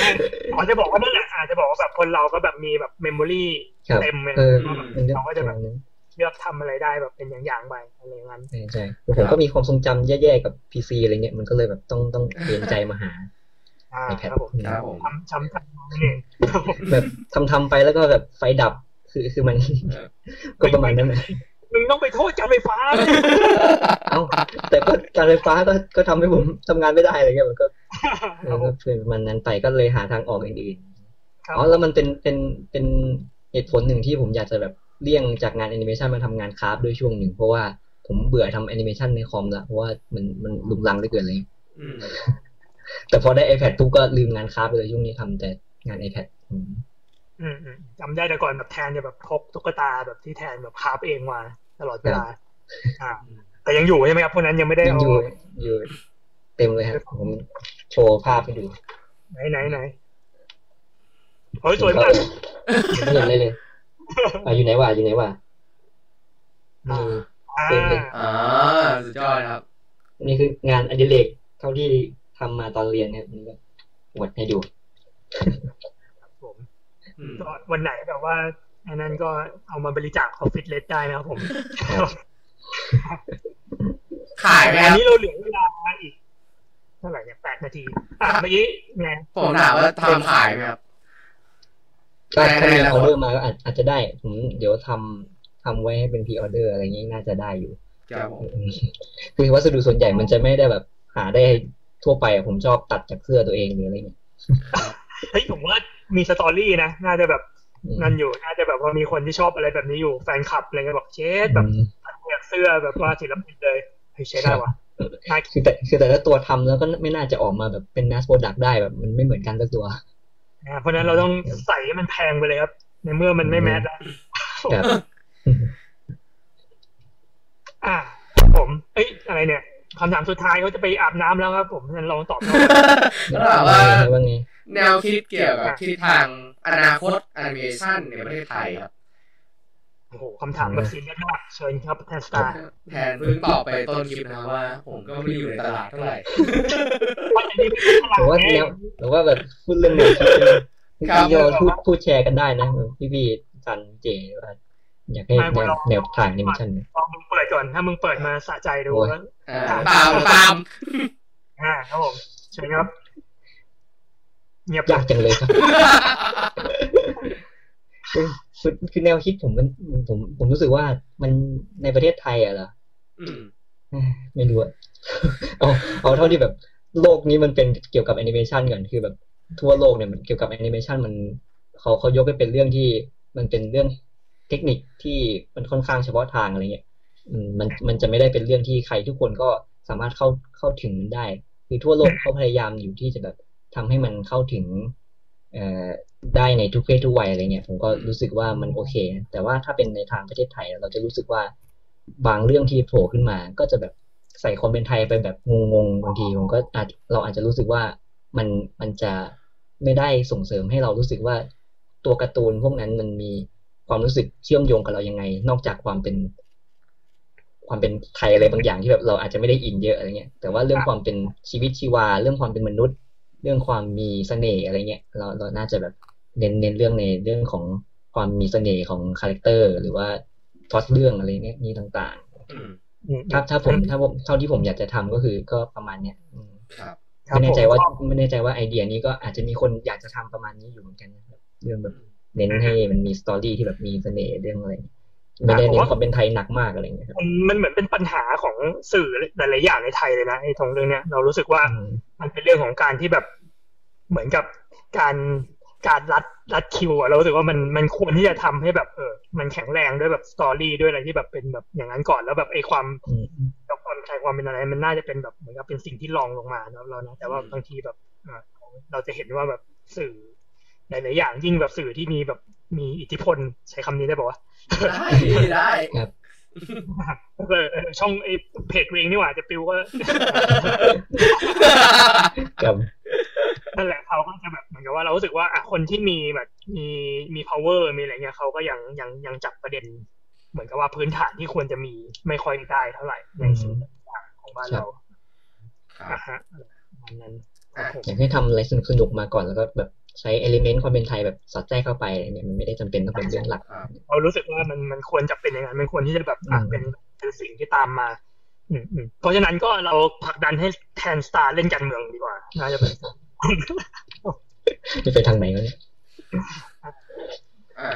อ๋อจะบอกว่านั่นแหละอาจจะบอกว่าแบบคนเราก็แบบมีแบบเมมโมรี่ครับเต็มเลยเอออืมมันก็เราก็จะแบบประมาณนั้นเลือกทำอะไรได้แบบเป็นอย่างๆไปอะไรอย่างนั้นใช่ใช่ผมก็มีความทรงจำแย่ๆกับพีซีอะไรเงี้ยมันก็เลยแบบต้องต้องเปลี่ยนใจมาหาอ่า iPad ครับผมครับผมทำช้ำใจนั่นเองแบบทำทำไปแล้วก็แบบไฟดับคือคือมันเออก็ประมาณนั้นนะ มึงต้องไปโทษการไฟฟ้าเอ้าแต่ก็การไฟฟ้าก็ก็ทำให้ผมทำงานไม่ได้อะไรเงี้ยมันก็เออก็เป็นมันนั้นไปก็เลยหาทางออกอื่นๆครับอ๋อแล้วมันเป็นเป็นเป็นเหตุผลหนึ่งที่ผมอยากจะแบบเลี่ยงจากงานแอนิเมชันมาทำงานคราฟต์ด้วยช่วงหนึ่ง เพราะว่าผมเบื่อทำแอนิเมชันในคอมละเพราะว่ามันมันลุงลังเหลือเกินเลยอืมแต่พอได้ iPad ปุ๊บก็ลืมงานคราฟต์ไปเลยช่วงนี้ทำแต่งาน iPad อืมอืมอืมจำได้แต่ก่อนแบบแทนจะแบบพกตุ๊กตาแบบที่แทนแบบคราฟเองมา ตลอดเวลาอ่า แต่ยังอยู่ใช่ไหมครับพวกนั้นยังไม่ได้ยังเอาอยู่อยู่เต็มเลยครับผมโชว์ภาพให้ดู ไหนไหนไหนโอ้ยสวยมากไม่เห็นเลยเลยอะอยู่ไหนวะอยู่ไหนวะนี่อ่าเต็มเลยอ่าสุดยอดครับ นี่คืองานอดิเรกเท่าที่ทำมาตอนเรียนเนี่ยนี่ก็อวดให้ดูผมอืมก็วันไหนแบบว่า อันนั้นก็เอามาบริจาคออฟฟิศเลสได้นะครับผมขายไหมคอันนี้เราเหลือเวลาอีกเท่าไหร่เนี่ยแปดนาที อะเมื่อกี้ไงผมถามว่าทำขายไหมครับถ้าได้ถ้ามีได้ออเดอร์มาก็อาจอาจจะได้ผมเดี๋ยวทำทำไว้ให้เป็น pre-order อะไรอย่างงี้น่าจะได้อยู่ครับผมอืมคือวัสดุส่วนใหญ่มันจะไม่ได้แบบหาได้ทั่วไปอะผมชอบตัดจากเสื้อตัวเองหรืออะไรเงี้ยเฮ้ยผมว่ามี story นะ น่าจะแบบอืม นั่นอยู่น่าจะแบบว่ามีคนที่ชอบอะไรแบบนี้อยู่แฟนคลับอะไรเงี้ยบอกเชดแบบอืมอยากเสื้อแบบว่าศิลปินเลยเฮ้ยใช้ได้วะน่าคือแต่คือแต่ละตัวทำแล้วก็ไม่น่าจะออกมาแบบเป็น mass product ได้แบบมันไม่เหมือนกันสักตัวอ่าเพราะฉะนั้นเราต้องใส่ให้มันแพงไปเลยครับ ในเมื่อมันไม่แมสแล้วครับอ่าครับผม เอ้ยอะไรเนี่ยคำถามสุดท้ายเขาจะไปอาบน้ำแล้วครับผมงั้นลองตอบหน่อยก็ถามว่าว่าไงแนวคิดเกี่ยวกับทิศทาง อนาคตแอนิเมชันในประเทศไทยครับโอ้โหคำถามแบบซีเรียสมากเชิญครับแทนสตาร์แทนเพิ่งตอบไปต้นคลิปนะครับว่า ผมก็ไม่ได้อยู่ในตลาดเท่าไหร่ว่าอันนี้เป็นตลาดหรือว่าไงแนวหรือว่าแบบพูดเรื่องแนวคิดใช่ไหมครับพี่โยพูดพูดแชร์กันได้นะพี่พี่จันเจว่าอยากให้แนวแนวทางแอนิเมชันลองมึงเปิดก่อนถ้ามึงเปิดมาสะใจดูโอ้ยว่าอ่าตามตามอ่าครับผมเชิญครับ เงียบยากจังเลยครับคือคือคือแนวคิดผมมันผมผมรู้สึกว่ามันในประเทศไทยอะเหรออืมเอ้ยไม่รู้อะเอาเอาเท่าที่แบบ โลกนี้มันเป็นเกี่ยวกับแอนิเมชันก่อนคือแบบ ทั่วโลกเนี่ยมันเกี่ยวกับแอนิเมชันมันเขาเขายกให้เป็นเรื่องที่มันเป็นเรื่องเทคนิคที่มันค่อนข้างเฉพาะทางอะไรเงี้ยอืมมันมันจะไม่ได้เป็นเรื่องที่ใครทุกคนก็สามารถเข้าเข้าถึงมันได้ คือทั่วโลกเขาพยายามอยู่ที่จะแบบ ทำให้มันเข้าถึงได้ในทุกเพศทุกวัยอะไรเงี้ยผมก็รู้สึกว่ามันโอเค แต่ว่าถ้าเป็นในทางประเทศไทย เราจะรู้สึกว่าบางเรื่องที่โผล่ขึ้นมา ก็จะแบบใส่ความเป็นไทยไปแบบงงๆบางทีผมก็อาจเราอาจจะรู้สึกว่ามันมันจะไม่ได้ส่งเสริมให้เรารู้สึกว่าตัวการ์ตูนพวกนั้นมันมีความรู้สึกเชื่อมโยงกับเรายังไง นอกจากความเป็น ความเป็นไทยอะไรบางอย่างที่แบบเราอาจจะไม่ได้อินเยอะอะไรเงี้ยแต่ว่าเรื่องความเป็นชีวิตชีวา เรื่องความเป็นมนุษย์ เรื่องความมีเสน่ห์อะไรเงี้ยเราเราน่าจะแบบเน้นเน้นเรื่องในเรื่องของความมีเสน่ห์ของ character หรือว่าพล็อตเรื่องอะไรเงี้ยนี่ต่างอืมอืมๆถ้าถ้าผมถ้าผมเท่าที่ผมอยากจะทำก็คือก็ประมาณเนี้ยอืมครับครับไม่แน่ใจผมว่าไม่แน่ใจว่าไอเดียนี้ก็อาจจะมีคนอยากจะทำประมาณนี้อยู่เหมือนกันนะครับเรื่องแบบเน้นให้มันมีสตอรี่ที่แบบมีเสน่ห์เรื่องอะไรไม่ได้เน้นความเป็นไทยหนักมากอะไรเงี้ยครับมันมันเหมือนเป็นปัญหาของสื่อหลายๆอย่างในไทยเลยนะไอ้ตรงเรื่องเนี้ยเรารู้สึกว่าอืมมันเป็นเรื่องของการที่แบบ เหมือนกับการการรัดรัดคิวอะเรารู้สึกว่ามันมันควรที่จะทำให้แบบเออมันแข็งแรงด้วยแบบสตอรี่ด้วยอะไรที่แบบเป็นแบบอย่างนั้นก่อนแล้วแบบไอ้ความอืมอืมแล้วความใครความเป็นอะไร มันน่าจะเป็นแบบเหมือนกับเป็นสิ่งที่รองลงมาเนอะเรานะแต่ว่าอืมบางทีแบบเอ่อเราจะเห็นว่าแบบสื่อหลายๆอย่างยิ่งแบบสื่อที่มีแบบมีอิทธิพลใช้คำนี้ได้ป่าวะได้ได้เออเออช่องไอ้เพจตัวเองนี่หว่าจะปิวก็กับ นั่นแหละเขาก็จะแบบเหมือนกับว่าเรารู้สึกว่าอะคนที่มีแบบมีมี power มีอะไรเงี้ยเขาก็ยังยังยังจับประเด็น เหมือนกับว่าพื้นฐานที่ควรจะมีไม่ค่อยได้เท่าไหร่ในสื่อต่างๆของบ้านเราครับอะฮะประมาณนั้นครับผมอยากให้ทำอะไรสนุกๆมาก่อนแล้วก็แบบใช้ element ความเป็นไทยแบบสอดแทรกเข้าไปอะไรเนี่ยมันไม่ได้จำเป็นต้องเป็นเรื่องหลักครับเรารู้สึกว่ามันมันควรจะเป็นอย่างนั้นมันควรที่จะแบบอะอืมเป็นเป็นสิ่งที่ตามมาอืมอืมเพราะฉะนั้นก็เราผลักดันให้แทนสตาร์เล่นการเมืองดีกว่าน่าจะเป็น จะไปทางไหนวะเนี่ยอ่า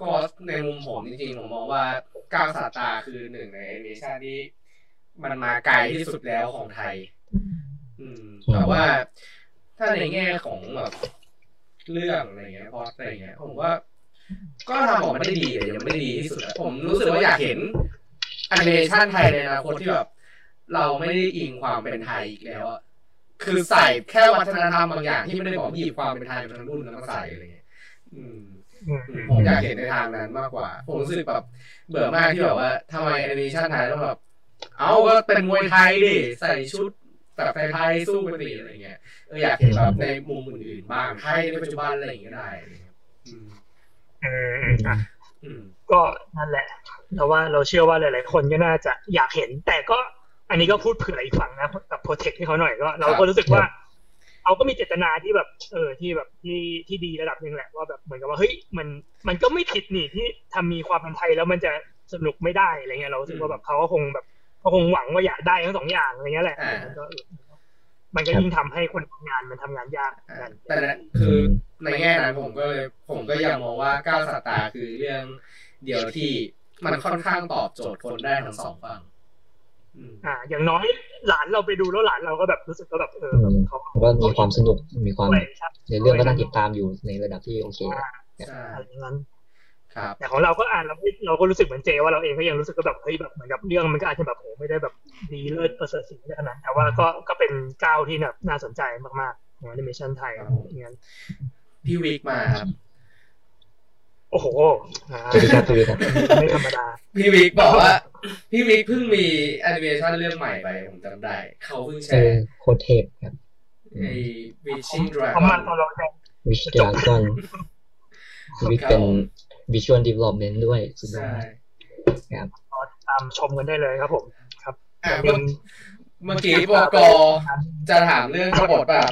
ก็ในมุมผมจริงๆผมมองว่าเก้าศาสตราคือหนึ่งในแอนิเมชันที่มันมาไกลที่สุดแล้วของไทย อืม แต่ว่าถ้าในแง่ของแบบเรื่องอะไรเงี้ยพอดอะไรเงี้ยผมว่า ก็ทำออกมาได้ดีแต่ยังไม่ได้ดีที่สุดอะผมรู้สึกว่าอยากเห็นแอนิเมชันไทยในอนาคตที่แบบเราไม่ได้อิงความเป็นไทยอีกแล้วอะ คือใส่แค่วัฒนธรรมบางอย่างที่ไม่ได้บอกหยิบความเป็นไทยเป็นทั้งรุ่นแล้วมาใส่อะไรเงี้ยอืมอืมผมอยากเห็นในทางนั้นมากกว่า ผมรู้สึกแบบเบื่อมากที่แบบว่าทำไมแอนิเมชันไทยต้องแบบเอาก็เป็นมวยไทยดิใส่ชุดแบบไทยๆสู้กันดิอะไรเงี้ยเอออยากเห็นแบบในมุมอื่นๆบ้างไทยในปัจจุบันอะไรอย่างเงี้ยได้อะไรเงี้ยอืมอืมอะอืมก็นั่นแหละเราว่าเราเชื่อว่าหลาย ๆ คนก็น่าจะอยากเห็น แต่ก็ อันนี้ก็พูดเผื่ออีกฝั่งนะกับโปรเทคให้เขาหน่อยก็เราก็รู้สึกว่าเขาก็มีเจตนาที่แบบ เออที่แบบที่ที่ดีระดับหนึ่งแหละว่าแบบเหมือนกับว่าเฮ้ยมันมันก็ไม่ผิดนี่ที่ทำมีความเป็นไทยแล้วมันจะสนุกไม่ได้อะไรเงี้ยเรารู้สึกว่าแบบเขาก็คงแบบเขาคงหวังว่าอยากได้ทั้งสองอย่างอะไรเงี้ยแหละอ่ามันก็เออมันก็ยิ่งทำให้คนทำงานมันทำงานยากอ่ากันแต่นั่นคือในแง่นั้นผมก็เลยผมก็ยังมองว่าก้าวสตาร์คือเรื่องเดียวที่มันค่อนข้างตอบโจทย์คนได้ทั้งสองฝั่ง อืมอ่า อย่างน้อยหลานเราไปดูแล้วหลานเราก็แบบรู้สึกก็แบบเอออืแบบมเขาก็มีความสนุกมีความด้วยใช่ในเรื่องก็น่าติดตามอยู่ในระดับที่โอเคใช่อะไรอย่างนั้นครับแต่ของเราก็อ่านเราไม่เราก็รู้สึกเหมือนเจว่าเราเองก็ยังรู้สึกก็แบบเฮ้ยแบบเหมือนกับเรื่องมันก็อาจจะแบบโหไม่ได้แบบดีเลิศประเสริฐศรีขนาดนั้นแต่ว่าก็ก็เป็นก้าวที่แบบน่าสนใจมากๆของแอนิเมชันไทยอย่างนั้นพี่วิกมาครับ โอ้โหอ่าสวัสดีครับสวัสดีครับไม่ธรรมดา พี่วิกบอกว่า พี่วิกเพิ่งมีแอนิเมชันเรื่องใหม่ไปผมจำได้ เขาเพิ่งแชเออร์โคตรเทพครับไอ้ Witching เขามา Dragon ตอนเราแจ้ง Wish Dragon วิกเป็น Visual Development ด้วยสุดยอใช่ดตามชมกันได้เลยครับผม ครับอะอย่าเมื่ลือมเมื่อกี้ปกจะถามเรื่องกบฏแบบ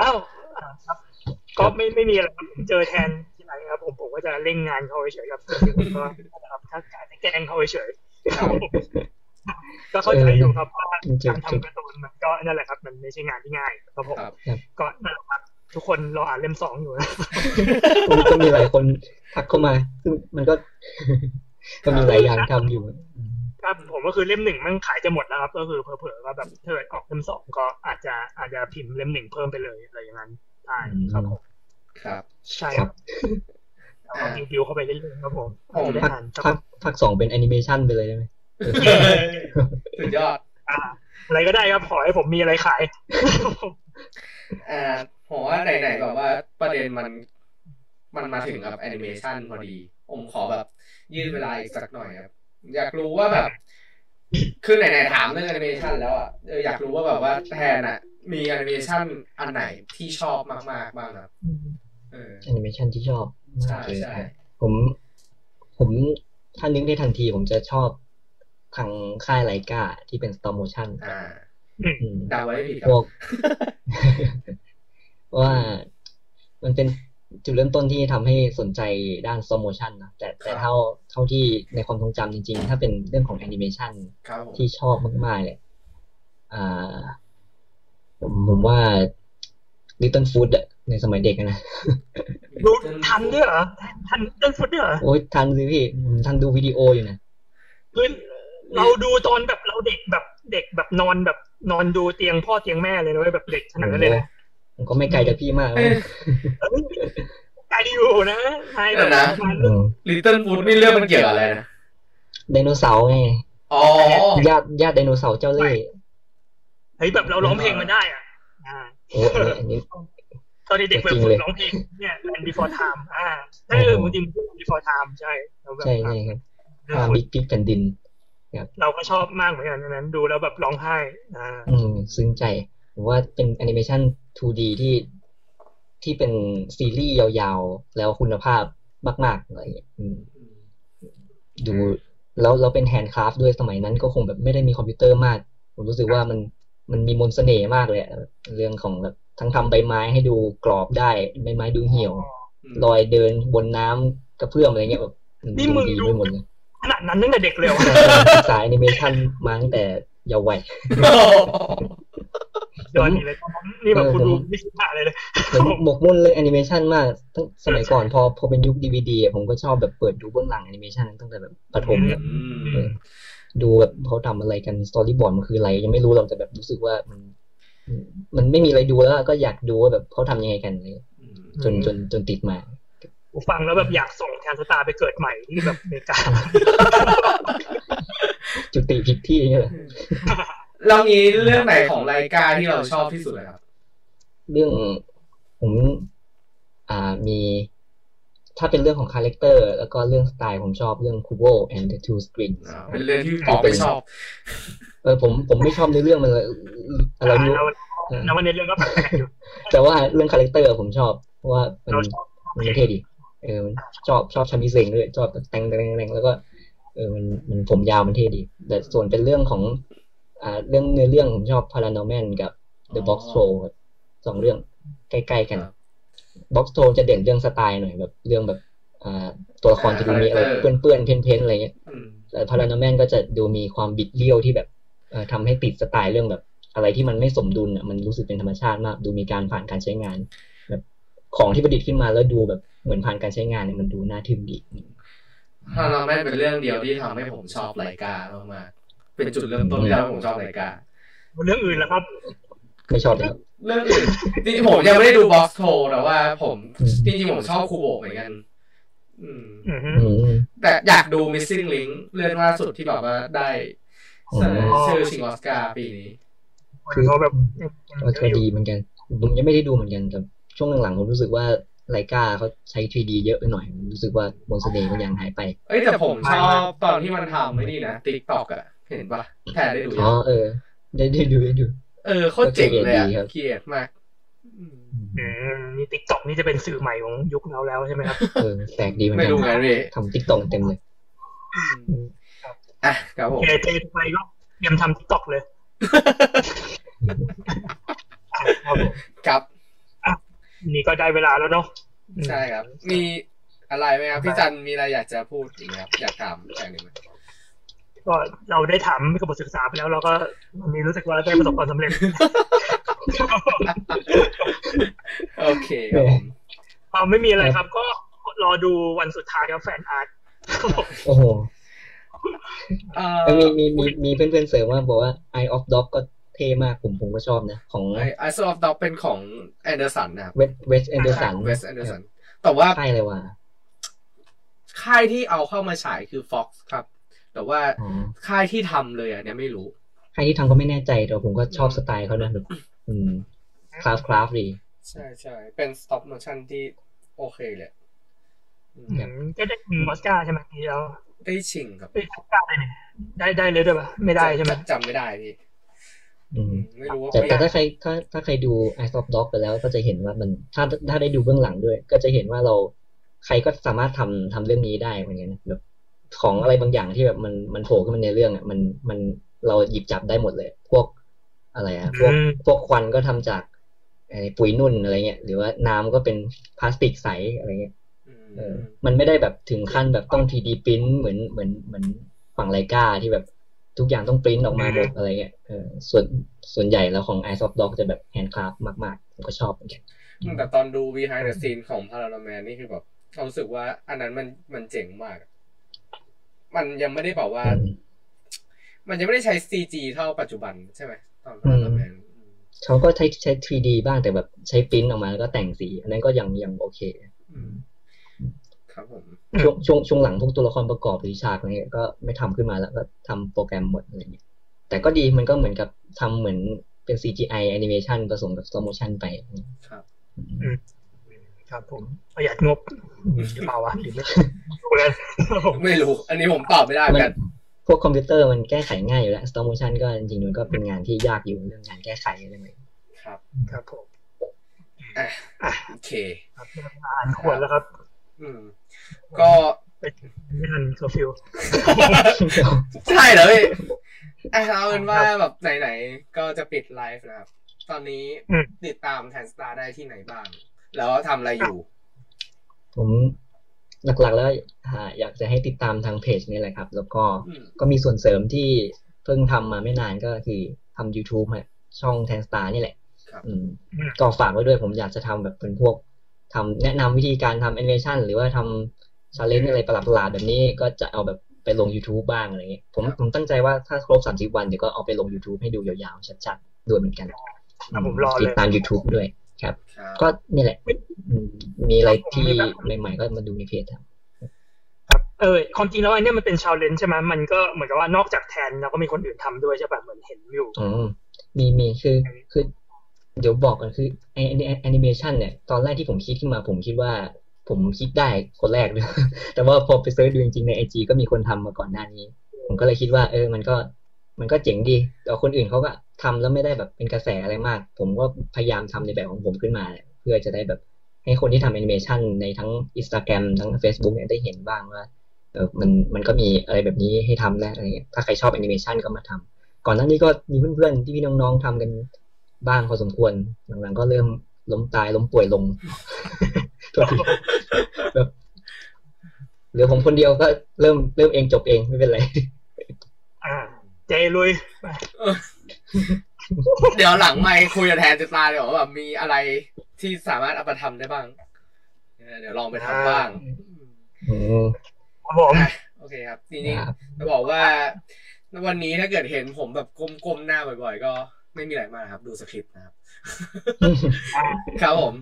อ้าวอ่าครับก็ไม่ไม่มีอะไรครับผมเจอแทนที่ ไหนครับ ผมผมก็จะเร่งงานเขาเฉยๆครับผมก็นะครับถ้าการแกล้งเขาเฉยๆครับผมก็เข้าใจอยู่ครับว่าการทำการ์ตูนมันก็นั่นแหละครับ มันไม่ใช่งานที่ง่ายครับผมครับก็นั่นแหละครับทุกคนรออ่านเล่มสองอยู่นะก็ก็มีหลายคนทักเข้ามาซึ่งมันก็ก็มีหลายอย่างทำอยู่ครับผมก็คือเล่มหนึ่งมันขายจะหมดแล้วครับก็คือเผลอๆว่าแบบถ้าเกิดออกเล่มสองก็อาจจะอาจจะพิมพ์เล่มหนึ่งเพิ่มไปเลยอะไรอย่างนั้นได้ครับผม ครับ ใช่ครับแล้วก็บิวๆเข้าไปเรื่อยๆครับผมผมจะได้ภาคอ่านสักภาคภาคสองเป็นแอนิเมชันไปเลยได้ไหมสุดยอดอ่าอะไรก็ได้ครับขอให้ผมมีอะไรขายอ่าผมว่าไหนๆแบบว่าประเด็นมันมันมาถึงกับแอนิเมชันพอดี ผมขอแบบ ยืดเวลาอีกสักหน่อยครับ อยากรู้ว่าแบบ คือไหนๆถามเรื่องแอนิเมชันแล้วอะเอออยากรู้ว่าแบบว่าแทนอะ มีแอนิเมชันอันไหนที่ชอบมากๆบ้างครับเออ แอนิเมชันที่ชอบใช่มากเลยใช่ครับผม ผมถ้านึกได้ทันทีผมจะชอบทางค่าย Laika ที่เป็น stop motion อ่าอืมเดาไว้ไม่ผิดคพรับพวกว่ามันเป็นจุดเริ่มต้นที่ทำให้สนใจด้าน stop motion นะแต่แต่เท่าเท่าที่ในความทรงจำจริง ๆ ถ้าเป็นเรื่องของแอนิเมชันครับผมที่ชอบมากๆเลยอ่าผมผมว่า Little Food อะ ในสมัยเด็กอะนะดูทันด้วยเหรอ ทันเรื่องฟุตด้วยเหรอ โอ้ยทันสิพี่ผมทันดูวิดีโออยู่นะคือเราดูตอนแบบเราเด็กแบบเด็กแบบนอนแบบนอนดูเตียงพ่อเตียงแม่เลยนะเว้ยแบบเด็กขนาดนั้นเลยนะผมก็ไม่ไกลจากพี่มากเอ้ยเอ้ยไกลอยู่นะใช่แบบเดี๋ยวนะประมาณอืมลิตเติ้ลฟูดนี่เรื่องมันเกี่ยวกับอะไรนะไดโนเสาร์ไงอ๋อญาติญาติไดโนเสาร์เจ้าเล่ห์เฮ้ยแบบเราร้องเพลงมันได้อะอ่าโอ้อันนี้ ตอนเด็กๆจริเพื่งฝึเลกยร้องเพลงเนี่ย Land Before Time อ่าเออจริงๆ Land Before Time ใช่เราแบบใช่ใช่ครับอ่าความบิ๊กบิ๊กแผ่นดินเราก็ชอบมากเหมือนกันอันนั้น ดูแล้วแบบร้องไห้อ่าอืมซึ้งใจผมว่าเป็นแอนิเมชัน 2D ที่ที่เป็นซีรีส์ยาวๆ แล้วคุณภาพมากๆอะไรอย่างเงี้ยอืมดูแล้วเราเป็น handcraft ด้วยสมัยนั้นก็คงแบบไม่ได้มีคอมพิวเตอร์มาก ผมรู้สึกว่ามันมันมีมนต์เสน่ห์มากเลยอะเรื่องของแบบ ทั้งทำใบไม้ให้ดูกรอบได้ใบไม้ดูเหี่ยวลอยเดินบนน้ำกระเพื่อมอะไรเงี้ยแบบนี่มึงดีดูไปหมดเลยขนาดนั้นตั้งแต่เด็กเลยเหรอศึกษาแอนิเมชันมาตั้งแต่เยาว์วัยยอดดีเลยนี่แบบคุณดูไม่คิดผ่าเลยเลยผมหมกมุ่นเรื่องแอนิเมชันมากตั้งสมัยก่อนพอพอเป็นยุคดีวีดีผมก็ชอบแบบเปิดดูเบื้องหลังแอนิเมชันตั้งแต่แบบประถมเนี่ยอืมเออดูแบบเขาทำอะไรกัน storyboard มันคืออะไร ยังไม่รู้เราแต่แบบรู้สึกว่ามัน มันไม่มีอะไรดูแล้วก็อยากดูว่าแบบเขาทำยังไงกันเลยจนจนจนติดมาผมฟังแล้วแบบอยากส่งแทนสตาร์ไปเกิดใหม่ที่แบบอเมริกาจุติผิดที่เนี่ยแหละเรามีเรื่องไหนของรายการที่เราชอบที่สุดเลยครับ เรื่องผม อ่ามี ถ้าเป็นเรื่องของ character แล้วก็เรื่องสไตล์ผมชอบเรื่อง Kubo and the Two Strings อ่าเป็นเรื่องที่ปอไม่ชอบ เออผมผมไม่ชอบในเรื่องมันเลยอะไรไม่รู้แล้วแล้ววันนี้เรื่องก็แปลกๆอยู่แต่ว่าเรื่อง character ผมชอบเพราะว่ามันเราชอบมันเท่ดีเออมันชอบชอบชามิเซงด้วยชอบแบบแต่งแต่งแต่งแล้วก็เออมันมันผมยาวมันเท่ดี แต่ส่วนเป็นเรื่องของอ่าเรื่องเนื้อเรื่องผมชอบ Paranorman กับ The Box Troll ครับสองเรื่องใกล้ๆกัน ครับ Box Troll จะเด่นเรื่องสไตล์หน่อยแบบเรื่องแบบอ่าตัวละครจะดูมีอะไรอ่าเปื้อนๆเพ้นๆอะไรเงี้ยอืมแต่ Paranorman ก็จะดูมีความบิดเบี้ยวที่แบบเอ่อทำให้ติดสไตล์เรื่องแบบ อะไรที่มันไม่สมดุลอะมันรู้สึกเป็นธรรมชาติมาก ดูมีการผ่านการใช้งาน แบบของที่ประดิษฐ์ขึ้นมาแล้วดูแบบเหมือนผ่านการใช้งานเนี่ยมันดูน่าทึ่งดีถ้าเราไม่เป็นเรื่องเดียวที่ทำให้ผมชอบรายการมากๆเป็นจุดเริ่มต้นที่ทำให้ผมชอบรายการเรื่องอื่นแล้วครับ ไม่ชอบเลยครับเรื่องอื่นจริงๆผมยังไม่ได้ดูบ็อกซ์โทแต่ว่าผมอืมจริงๆผมชอบคูโบะเหมือนกันอืมอือฮึอืมแต่อยากดู Missing Link เรื่องล่าสุดที่แบบว่าได้เสนออ๋อชื่อชิงออสการ์ปีนี้คือเขาแบบก็ก็ดีเหมือนกันผมยังไม่ได้ดูเหมือนกันแต่ช่วงหลังๆผมรู้สึกว่าไลกาเขาใช้ 3D เยอะไปหน่อยผมรู้สึกว่ามนต์เสน่ห์มันยังหายไปเอ้ยแต่ผมชอบตอนที่มันทำไม่นี่นะติ๊กต็อกอะเห็นปะแทนได้ดูอ๋ยัองเออ ได้ได้ดูได้ดู เออโคตรเจ๋งเลยอะก็เกลียดดีครับเกลียดมากอืมอืมนี่ติ๊กต็อกนี่จะเป็นสื่อใหม่ของยุคเราแล้วใช่ไหมครับเออแปลกดีเหมือนไม่กันรู้ไงพี่ทำติ๊กต็อกเต็มเลยอะครับผมเจเจไปก็เตรียมทำติ๊กต็อกเลยอะครับผมครับนี่ก็ได้เวลาแล้วเนาะใช่ครับ มีอะไรไหมครับ พี่จันมีอะไรอยากจะพูดอีกไหมครับ อยากถามอย่างหนึ่งไหม ก็เราได้ถามกับบทศึกษาไปแล้ว เราก็วันนี้รู้สึกว่าได้ประสบความสำเร็จ โอเคครับผมเอาไม่มีอะไรครับ ก็รอดูวันสุดท้ายครับ fan artโอ้โหเอ่แล้วมีอมีมีมีเพื่อนๆเสริมว่าบอกว่า Isle of Dogs ก็เท่มากผมผมก็ชอบนะ ของไอไอซ์ออฟด็อกเป็นของ Anderson นะครับ Wes Wes Anderson Wes Anderson แต่ว่าใช่เลยว่ะค่ายที่เอาเข้ามาฉายคือ Fox ครับ แต่ว่าอ๋อค่ายที่ทำเลยอะเนี่ยไม่รู้ใครที่ทำก็ไม่แน่ใจแต่ผมก็ชอบสไตล์เขานะแบบอืมคราฟคราฟดีใช่ใช่เป็น stop motion ที่โอเคเลยอืมอืมก็ได้ยิงออสการ์ใช่ไหมทีแล้วได้ชิงครับได้ออสการ์ได้เนี่ยได้ได้เลยด้วยปะไม่ได้ใช่ไหมจำไม่ได้พี่อืมไม่รู้ว่าแต่แต่ไม่ถ้าใครถ้าถ้าใครดู Eye of Dog ไปแล้วก็จะเห็นว่ามันถ้าถ้าได้ดูเบื้องหลังด้วย ก็จะเห็นว่าเราใครก็สามารถทำทำเรื่องนี้ได้เหมือนกันนะแบบ ของอะไรบางอย่างที่แบบมันมันโผล่ขึ้นมาในเรื่องอะมันมันเราหยิบจับได้หมดเลย พวกอะไรอะพวกอืมพวกควันก็ทำจากไอ้ปุ๋ยนุ่นอะไรเงี้ยหรือว่าน้ำก็เป็นพลาสติกใสอะไรเงี้ยอืมเออมันไม่ได้แบบถึงขั้นแบบต้อง 3D ปริ้นเหมือนเหมือนเหมือนฝั่งไลกาที่แบบทุกอย่างต้องปริ้นออกมาหมดอะไรเงี้ยเออส่วนส่วนใหญ่แล้วของ Eyes of Dog จะแบบแฮนด์คราฟมากๆผมก็ชอบเหมือนกันแต่ตอนดู behind the scene ของ Paranorman นี่คือแบบเรารู้สึกว่าอันนั้นมันมันเจ๋งมาก มันยังไม่ได้บอกว่าอืมมันยังไม่ได้ใช้ CG เท่าปัจจุบันใช่ไหมตอน Paranorman อืมเขาก็ใช้ใช้ 3D บ้างแต่แบบใช้ปริ้นออกมาแล้วก็แต่งสี อันนั้นก็ยังยังโอเคอืมครับผมช่วงช่วงช่วงหลังพวกตัวละครประกอบหรือฉากอะไรเงี้ยก็ไม่ทำขึ้นมาแล้วก็ทำโปรแกรมหมดอะไรเงี้ยแต่ก็ดีมันก็เหมือนกับทำเหมือนเป็น CGI animation ผสมกับ stop motion ไปครับ ครับผมประหยัดงบหรือเปล่าวะหรือไม่ดูเลยครับผมไม่รู้ อันนี้ผมตอบไม่ได้เหมือนกัน พวกคอมพิวเตอร์มันแก้ไขง่ายอยู่แล้ว stop motion ก็จริงๆมันก็เป็นงานที่ยากอยู่เรื่องงานแก้ไขอะไรเงี้ยครับ ครับผมอะอะโอเคครับเวลาอ่านขวดแล้วครับ อืม ก็ไม่ทันเคอร์ฟิวใช่เหรอพี่อะเอาเป็นว่าแบบไหนๆก็จะปิดไลฟ์นะครับ ตอนนี้อืมติดตามแทนสตาร์ได้ที่ไหนบ้าง แล้วทำอะไรอยู่ ผมหลักๆแล้วอ่าอยากจะให้ติดตามทางเพจนี่แหละครับ แล้วก็อืม ก็มีส่วนเสริมที่เพิ่งทำมาไม่นานก็คือทำ YouTube ฮะช่องแทนสตาร์นี่แหละ ครับ อืมก็ฝากไว้ด้วยผมอยากจะทำแบบเป็นพวกทำแนะนำวิธีการทำแอนิเมชันหรือว่าทำ challenge อะไรประหลาดๆแบบนี้ก็จะเอาแบบไปลง YouTube บ้างอะไรเงี้ยผมครับผมตั้งใจว่าถ้าครบ 30 วันเดี๋ยวก็เอาไปลง YouTube ให้ดูยาวๆชัดๆด้วยเหมือนกันอะผมเลยรอติดตาม YouTube ด้วย ครับครับ ก็นี่แหละอืมมีอะไรที่ใหม่ๆก็มาดูในเพจครับครับเออความจริงแล้วอันเนี้ยมันเป็น challenge ใช่ไหมมันก็เหมือนกับว่านอกจากแทนแล้วก็มีคนอื่นทำด้วยใช่ป่ะเหมือนเห็นอยู่อ๋อมีมีคือคือ เดี๋ยวบอกกันคือไอแอนิเมชันเนี่ยตอนแรกที่ผมคิดขึ้นมา ผมคิดว่า ผมคิดได้คนแรกเลยแต่ว่าพอไป search ดูจริงๆใน IG ก็มีคนทำมาก่อนหน้านี้ ผมก็เลยคิดว่า เออ มันก็ มันก็เจ๋งดี แต่คนอื่นเขาก็ทำแล้วไม่ได้แบบเป็นกระแสอะไรมาก ผมก็พยายามทำในแบบของผมขึ้นมา เพื่อจะได้แบบให้คนที่ทำแอนิเมชันในทั้ง Instagram ทั้ง Facebook เนี่ยได้เห็นบ้างว่าเออมันมันก็มีอะไรแบบนี้ให้ทำนะอะไรเงี้ยถ้าใครชอบแอนิเมชันก็มาทำก่อนหน้านี้ก็มีเพื่อนๆ ที่พี่น้องๆทำกันบ้างพอสมควรหลังๆก็เริ่มล้มตายล้มป่วยลงโทษทีแบบเหลือผมคนเดียวก็เริ่มเริ่มเองจบเองไม่เป็นไรอ่า เจลุยไปเดี๋ยวหลังไม่คุยกับแทนจะตาเดี๋ยวาแบบมีอะไรที่สามารถเอาไปทำได้บ้างเออเดี๋ยวลองไปทำบ้างอืมครับผมอะโอเคครับทีนี้ครับจะบอกว่าวันนี้ถ้าเกิดเห็นผมแบบก้มๆหน้าบ่อยๆ ก็ไม่มีอะไรมากครับ ดูสคริปต์นะครับ ครับผม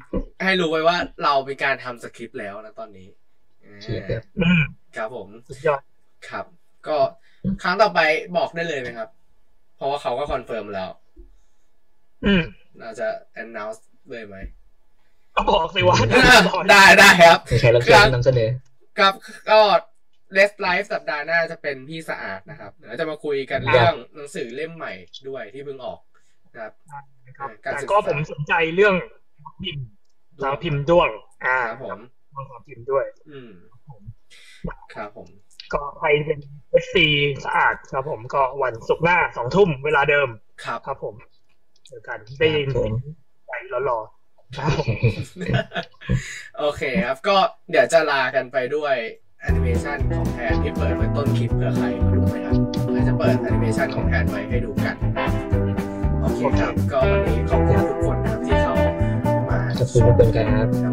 ให้รู้ไว้ว่าเรามีการทำสคริปต์แล้วนะตอนนี้เชียร์ครับอืมครับผมสุดยอดครับ ก็ ครั้งต่อไปบอกได้เลยไหมครับ เพราะว่าเขาก็ confirm แล้ว อืมเราจะ announce เลยไหมก็บอกสิว่าได้ได้ครับมีใครรับเชิญนำเสนอครับก็ Let's live สัปดาห์หน้าจะเป็นพี่สะอาดนะครับเดี๋ยวเราจะมาคุยกันเรื่องหนังสือเล่มใหม่ด้วยที่เพิ่งออกนะครับครับการแต่ศึกษาก็ผมสนใจเรื่องพิมพ์สาวพิมพ์ด้วง อ่าครับผมสาวพิมพ์ด้วย อืมครับผม ก็ใครเป็นเอฟซีสะอาดครับผมก็วันศุกร์หน้าสองทุ่มเวลาเดิมครับครับผมเจอกันได้ยินครับผมใจรอๆครับผมโอเคครับ ก็เดี๋ยวจะลากันไปด้วยแอนิเมชันของแทนที่เปิดไว้ต้นคลิปเผื่อใครมาดูไหมครับเดี๋ยวจะเปิดแอนิเมชันของแทนไว้ให้ดูกันโอเคครับ ก็วันนี้ขอบคุณทุกคนนะครับที่เขามาขอบคุณทุกคนครับครับ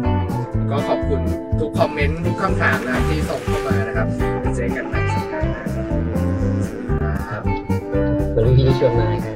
ก็ขอบคุณทุกคอมเมนต์ทุกคำถามนะครับที่ส่งเข้ามานะครับ เจอกันใหม่สัปดาห์หน้าครับขอบคุณพี่ที่ชวนมาครับ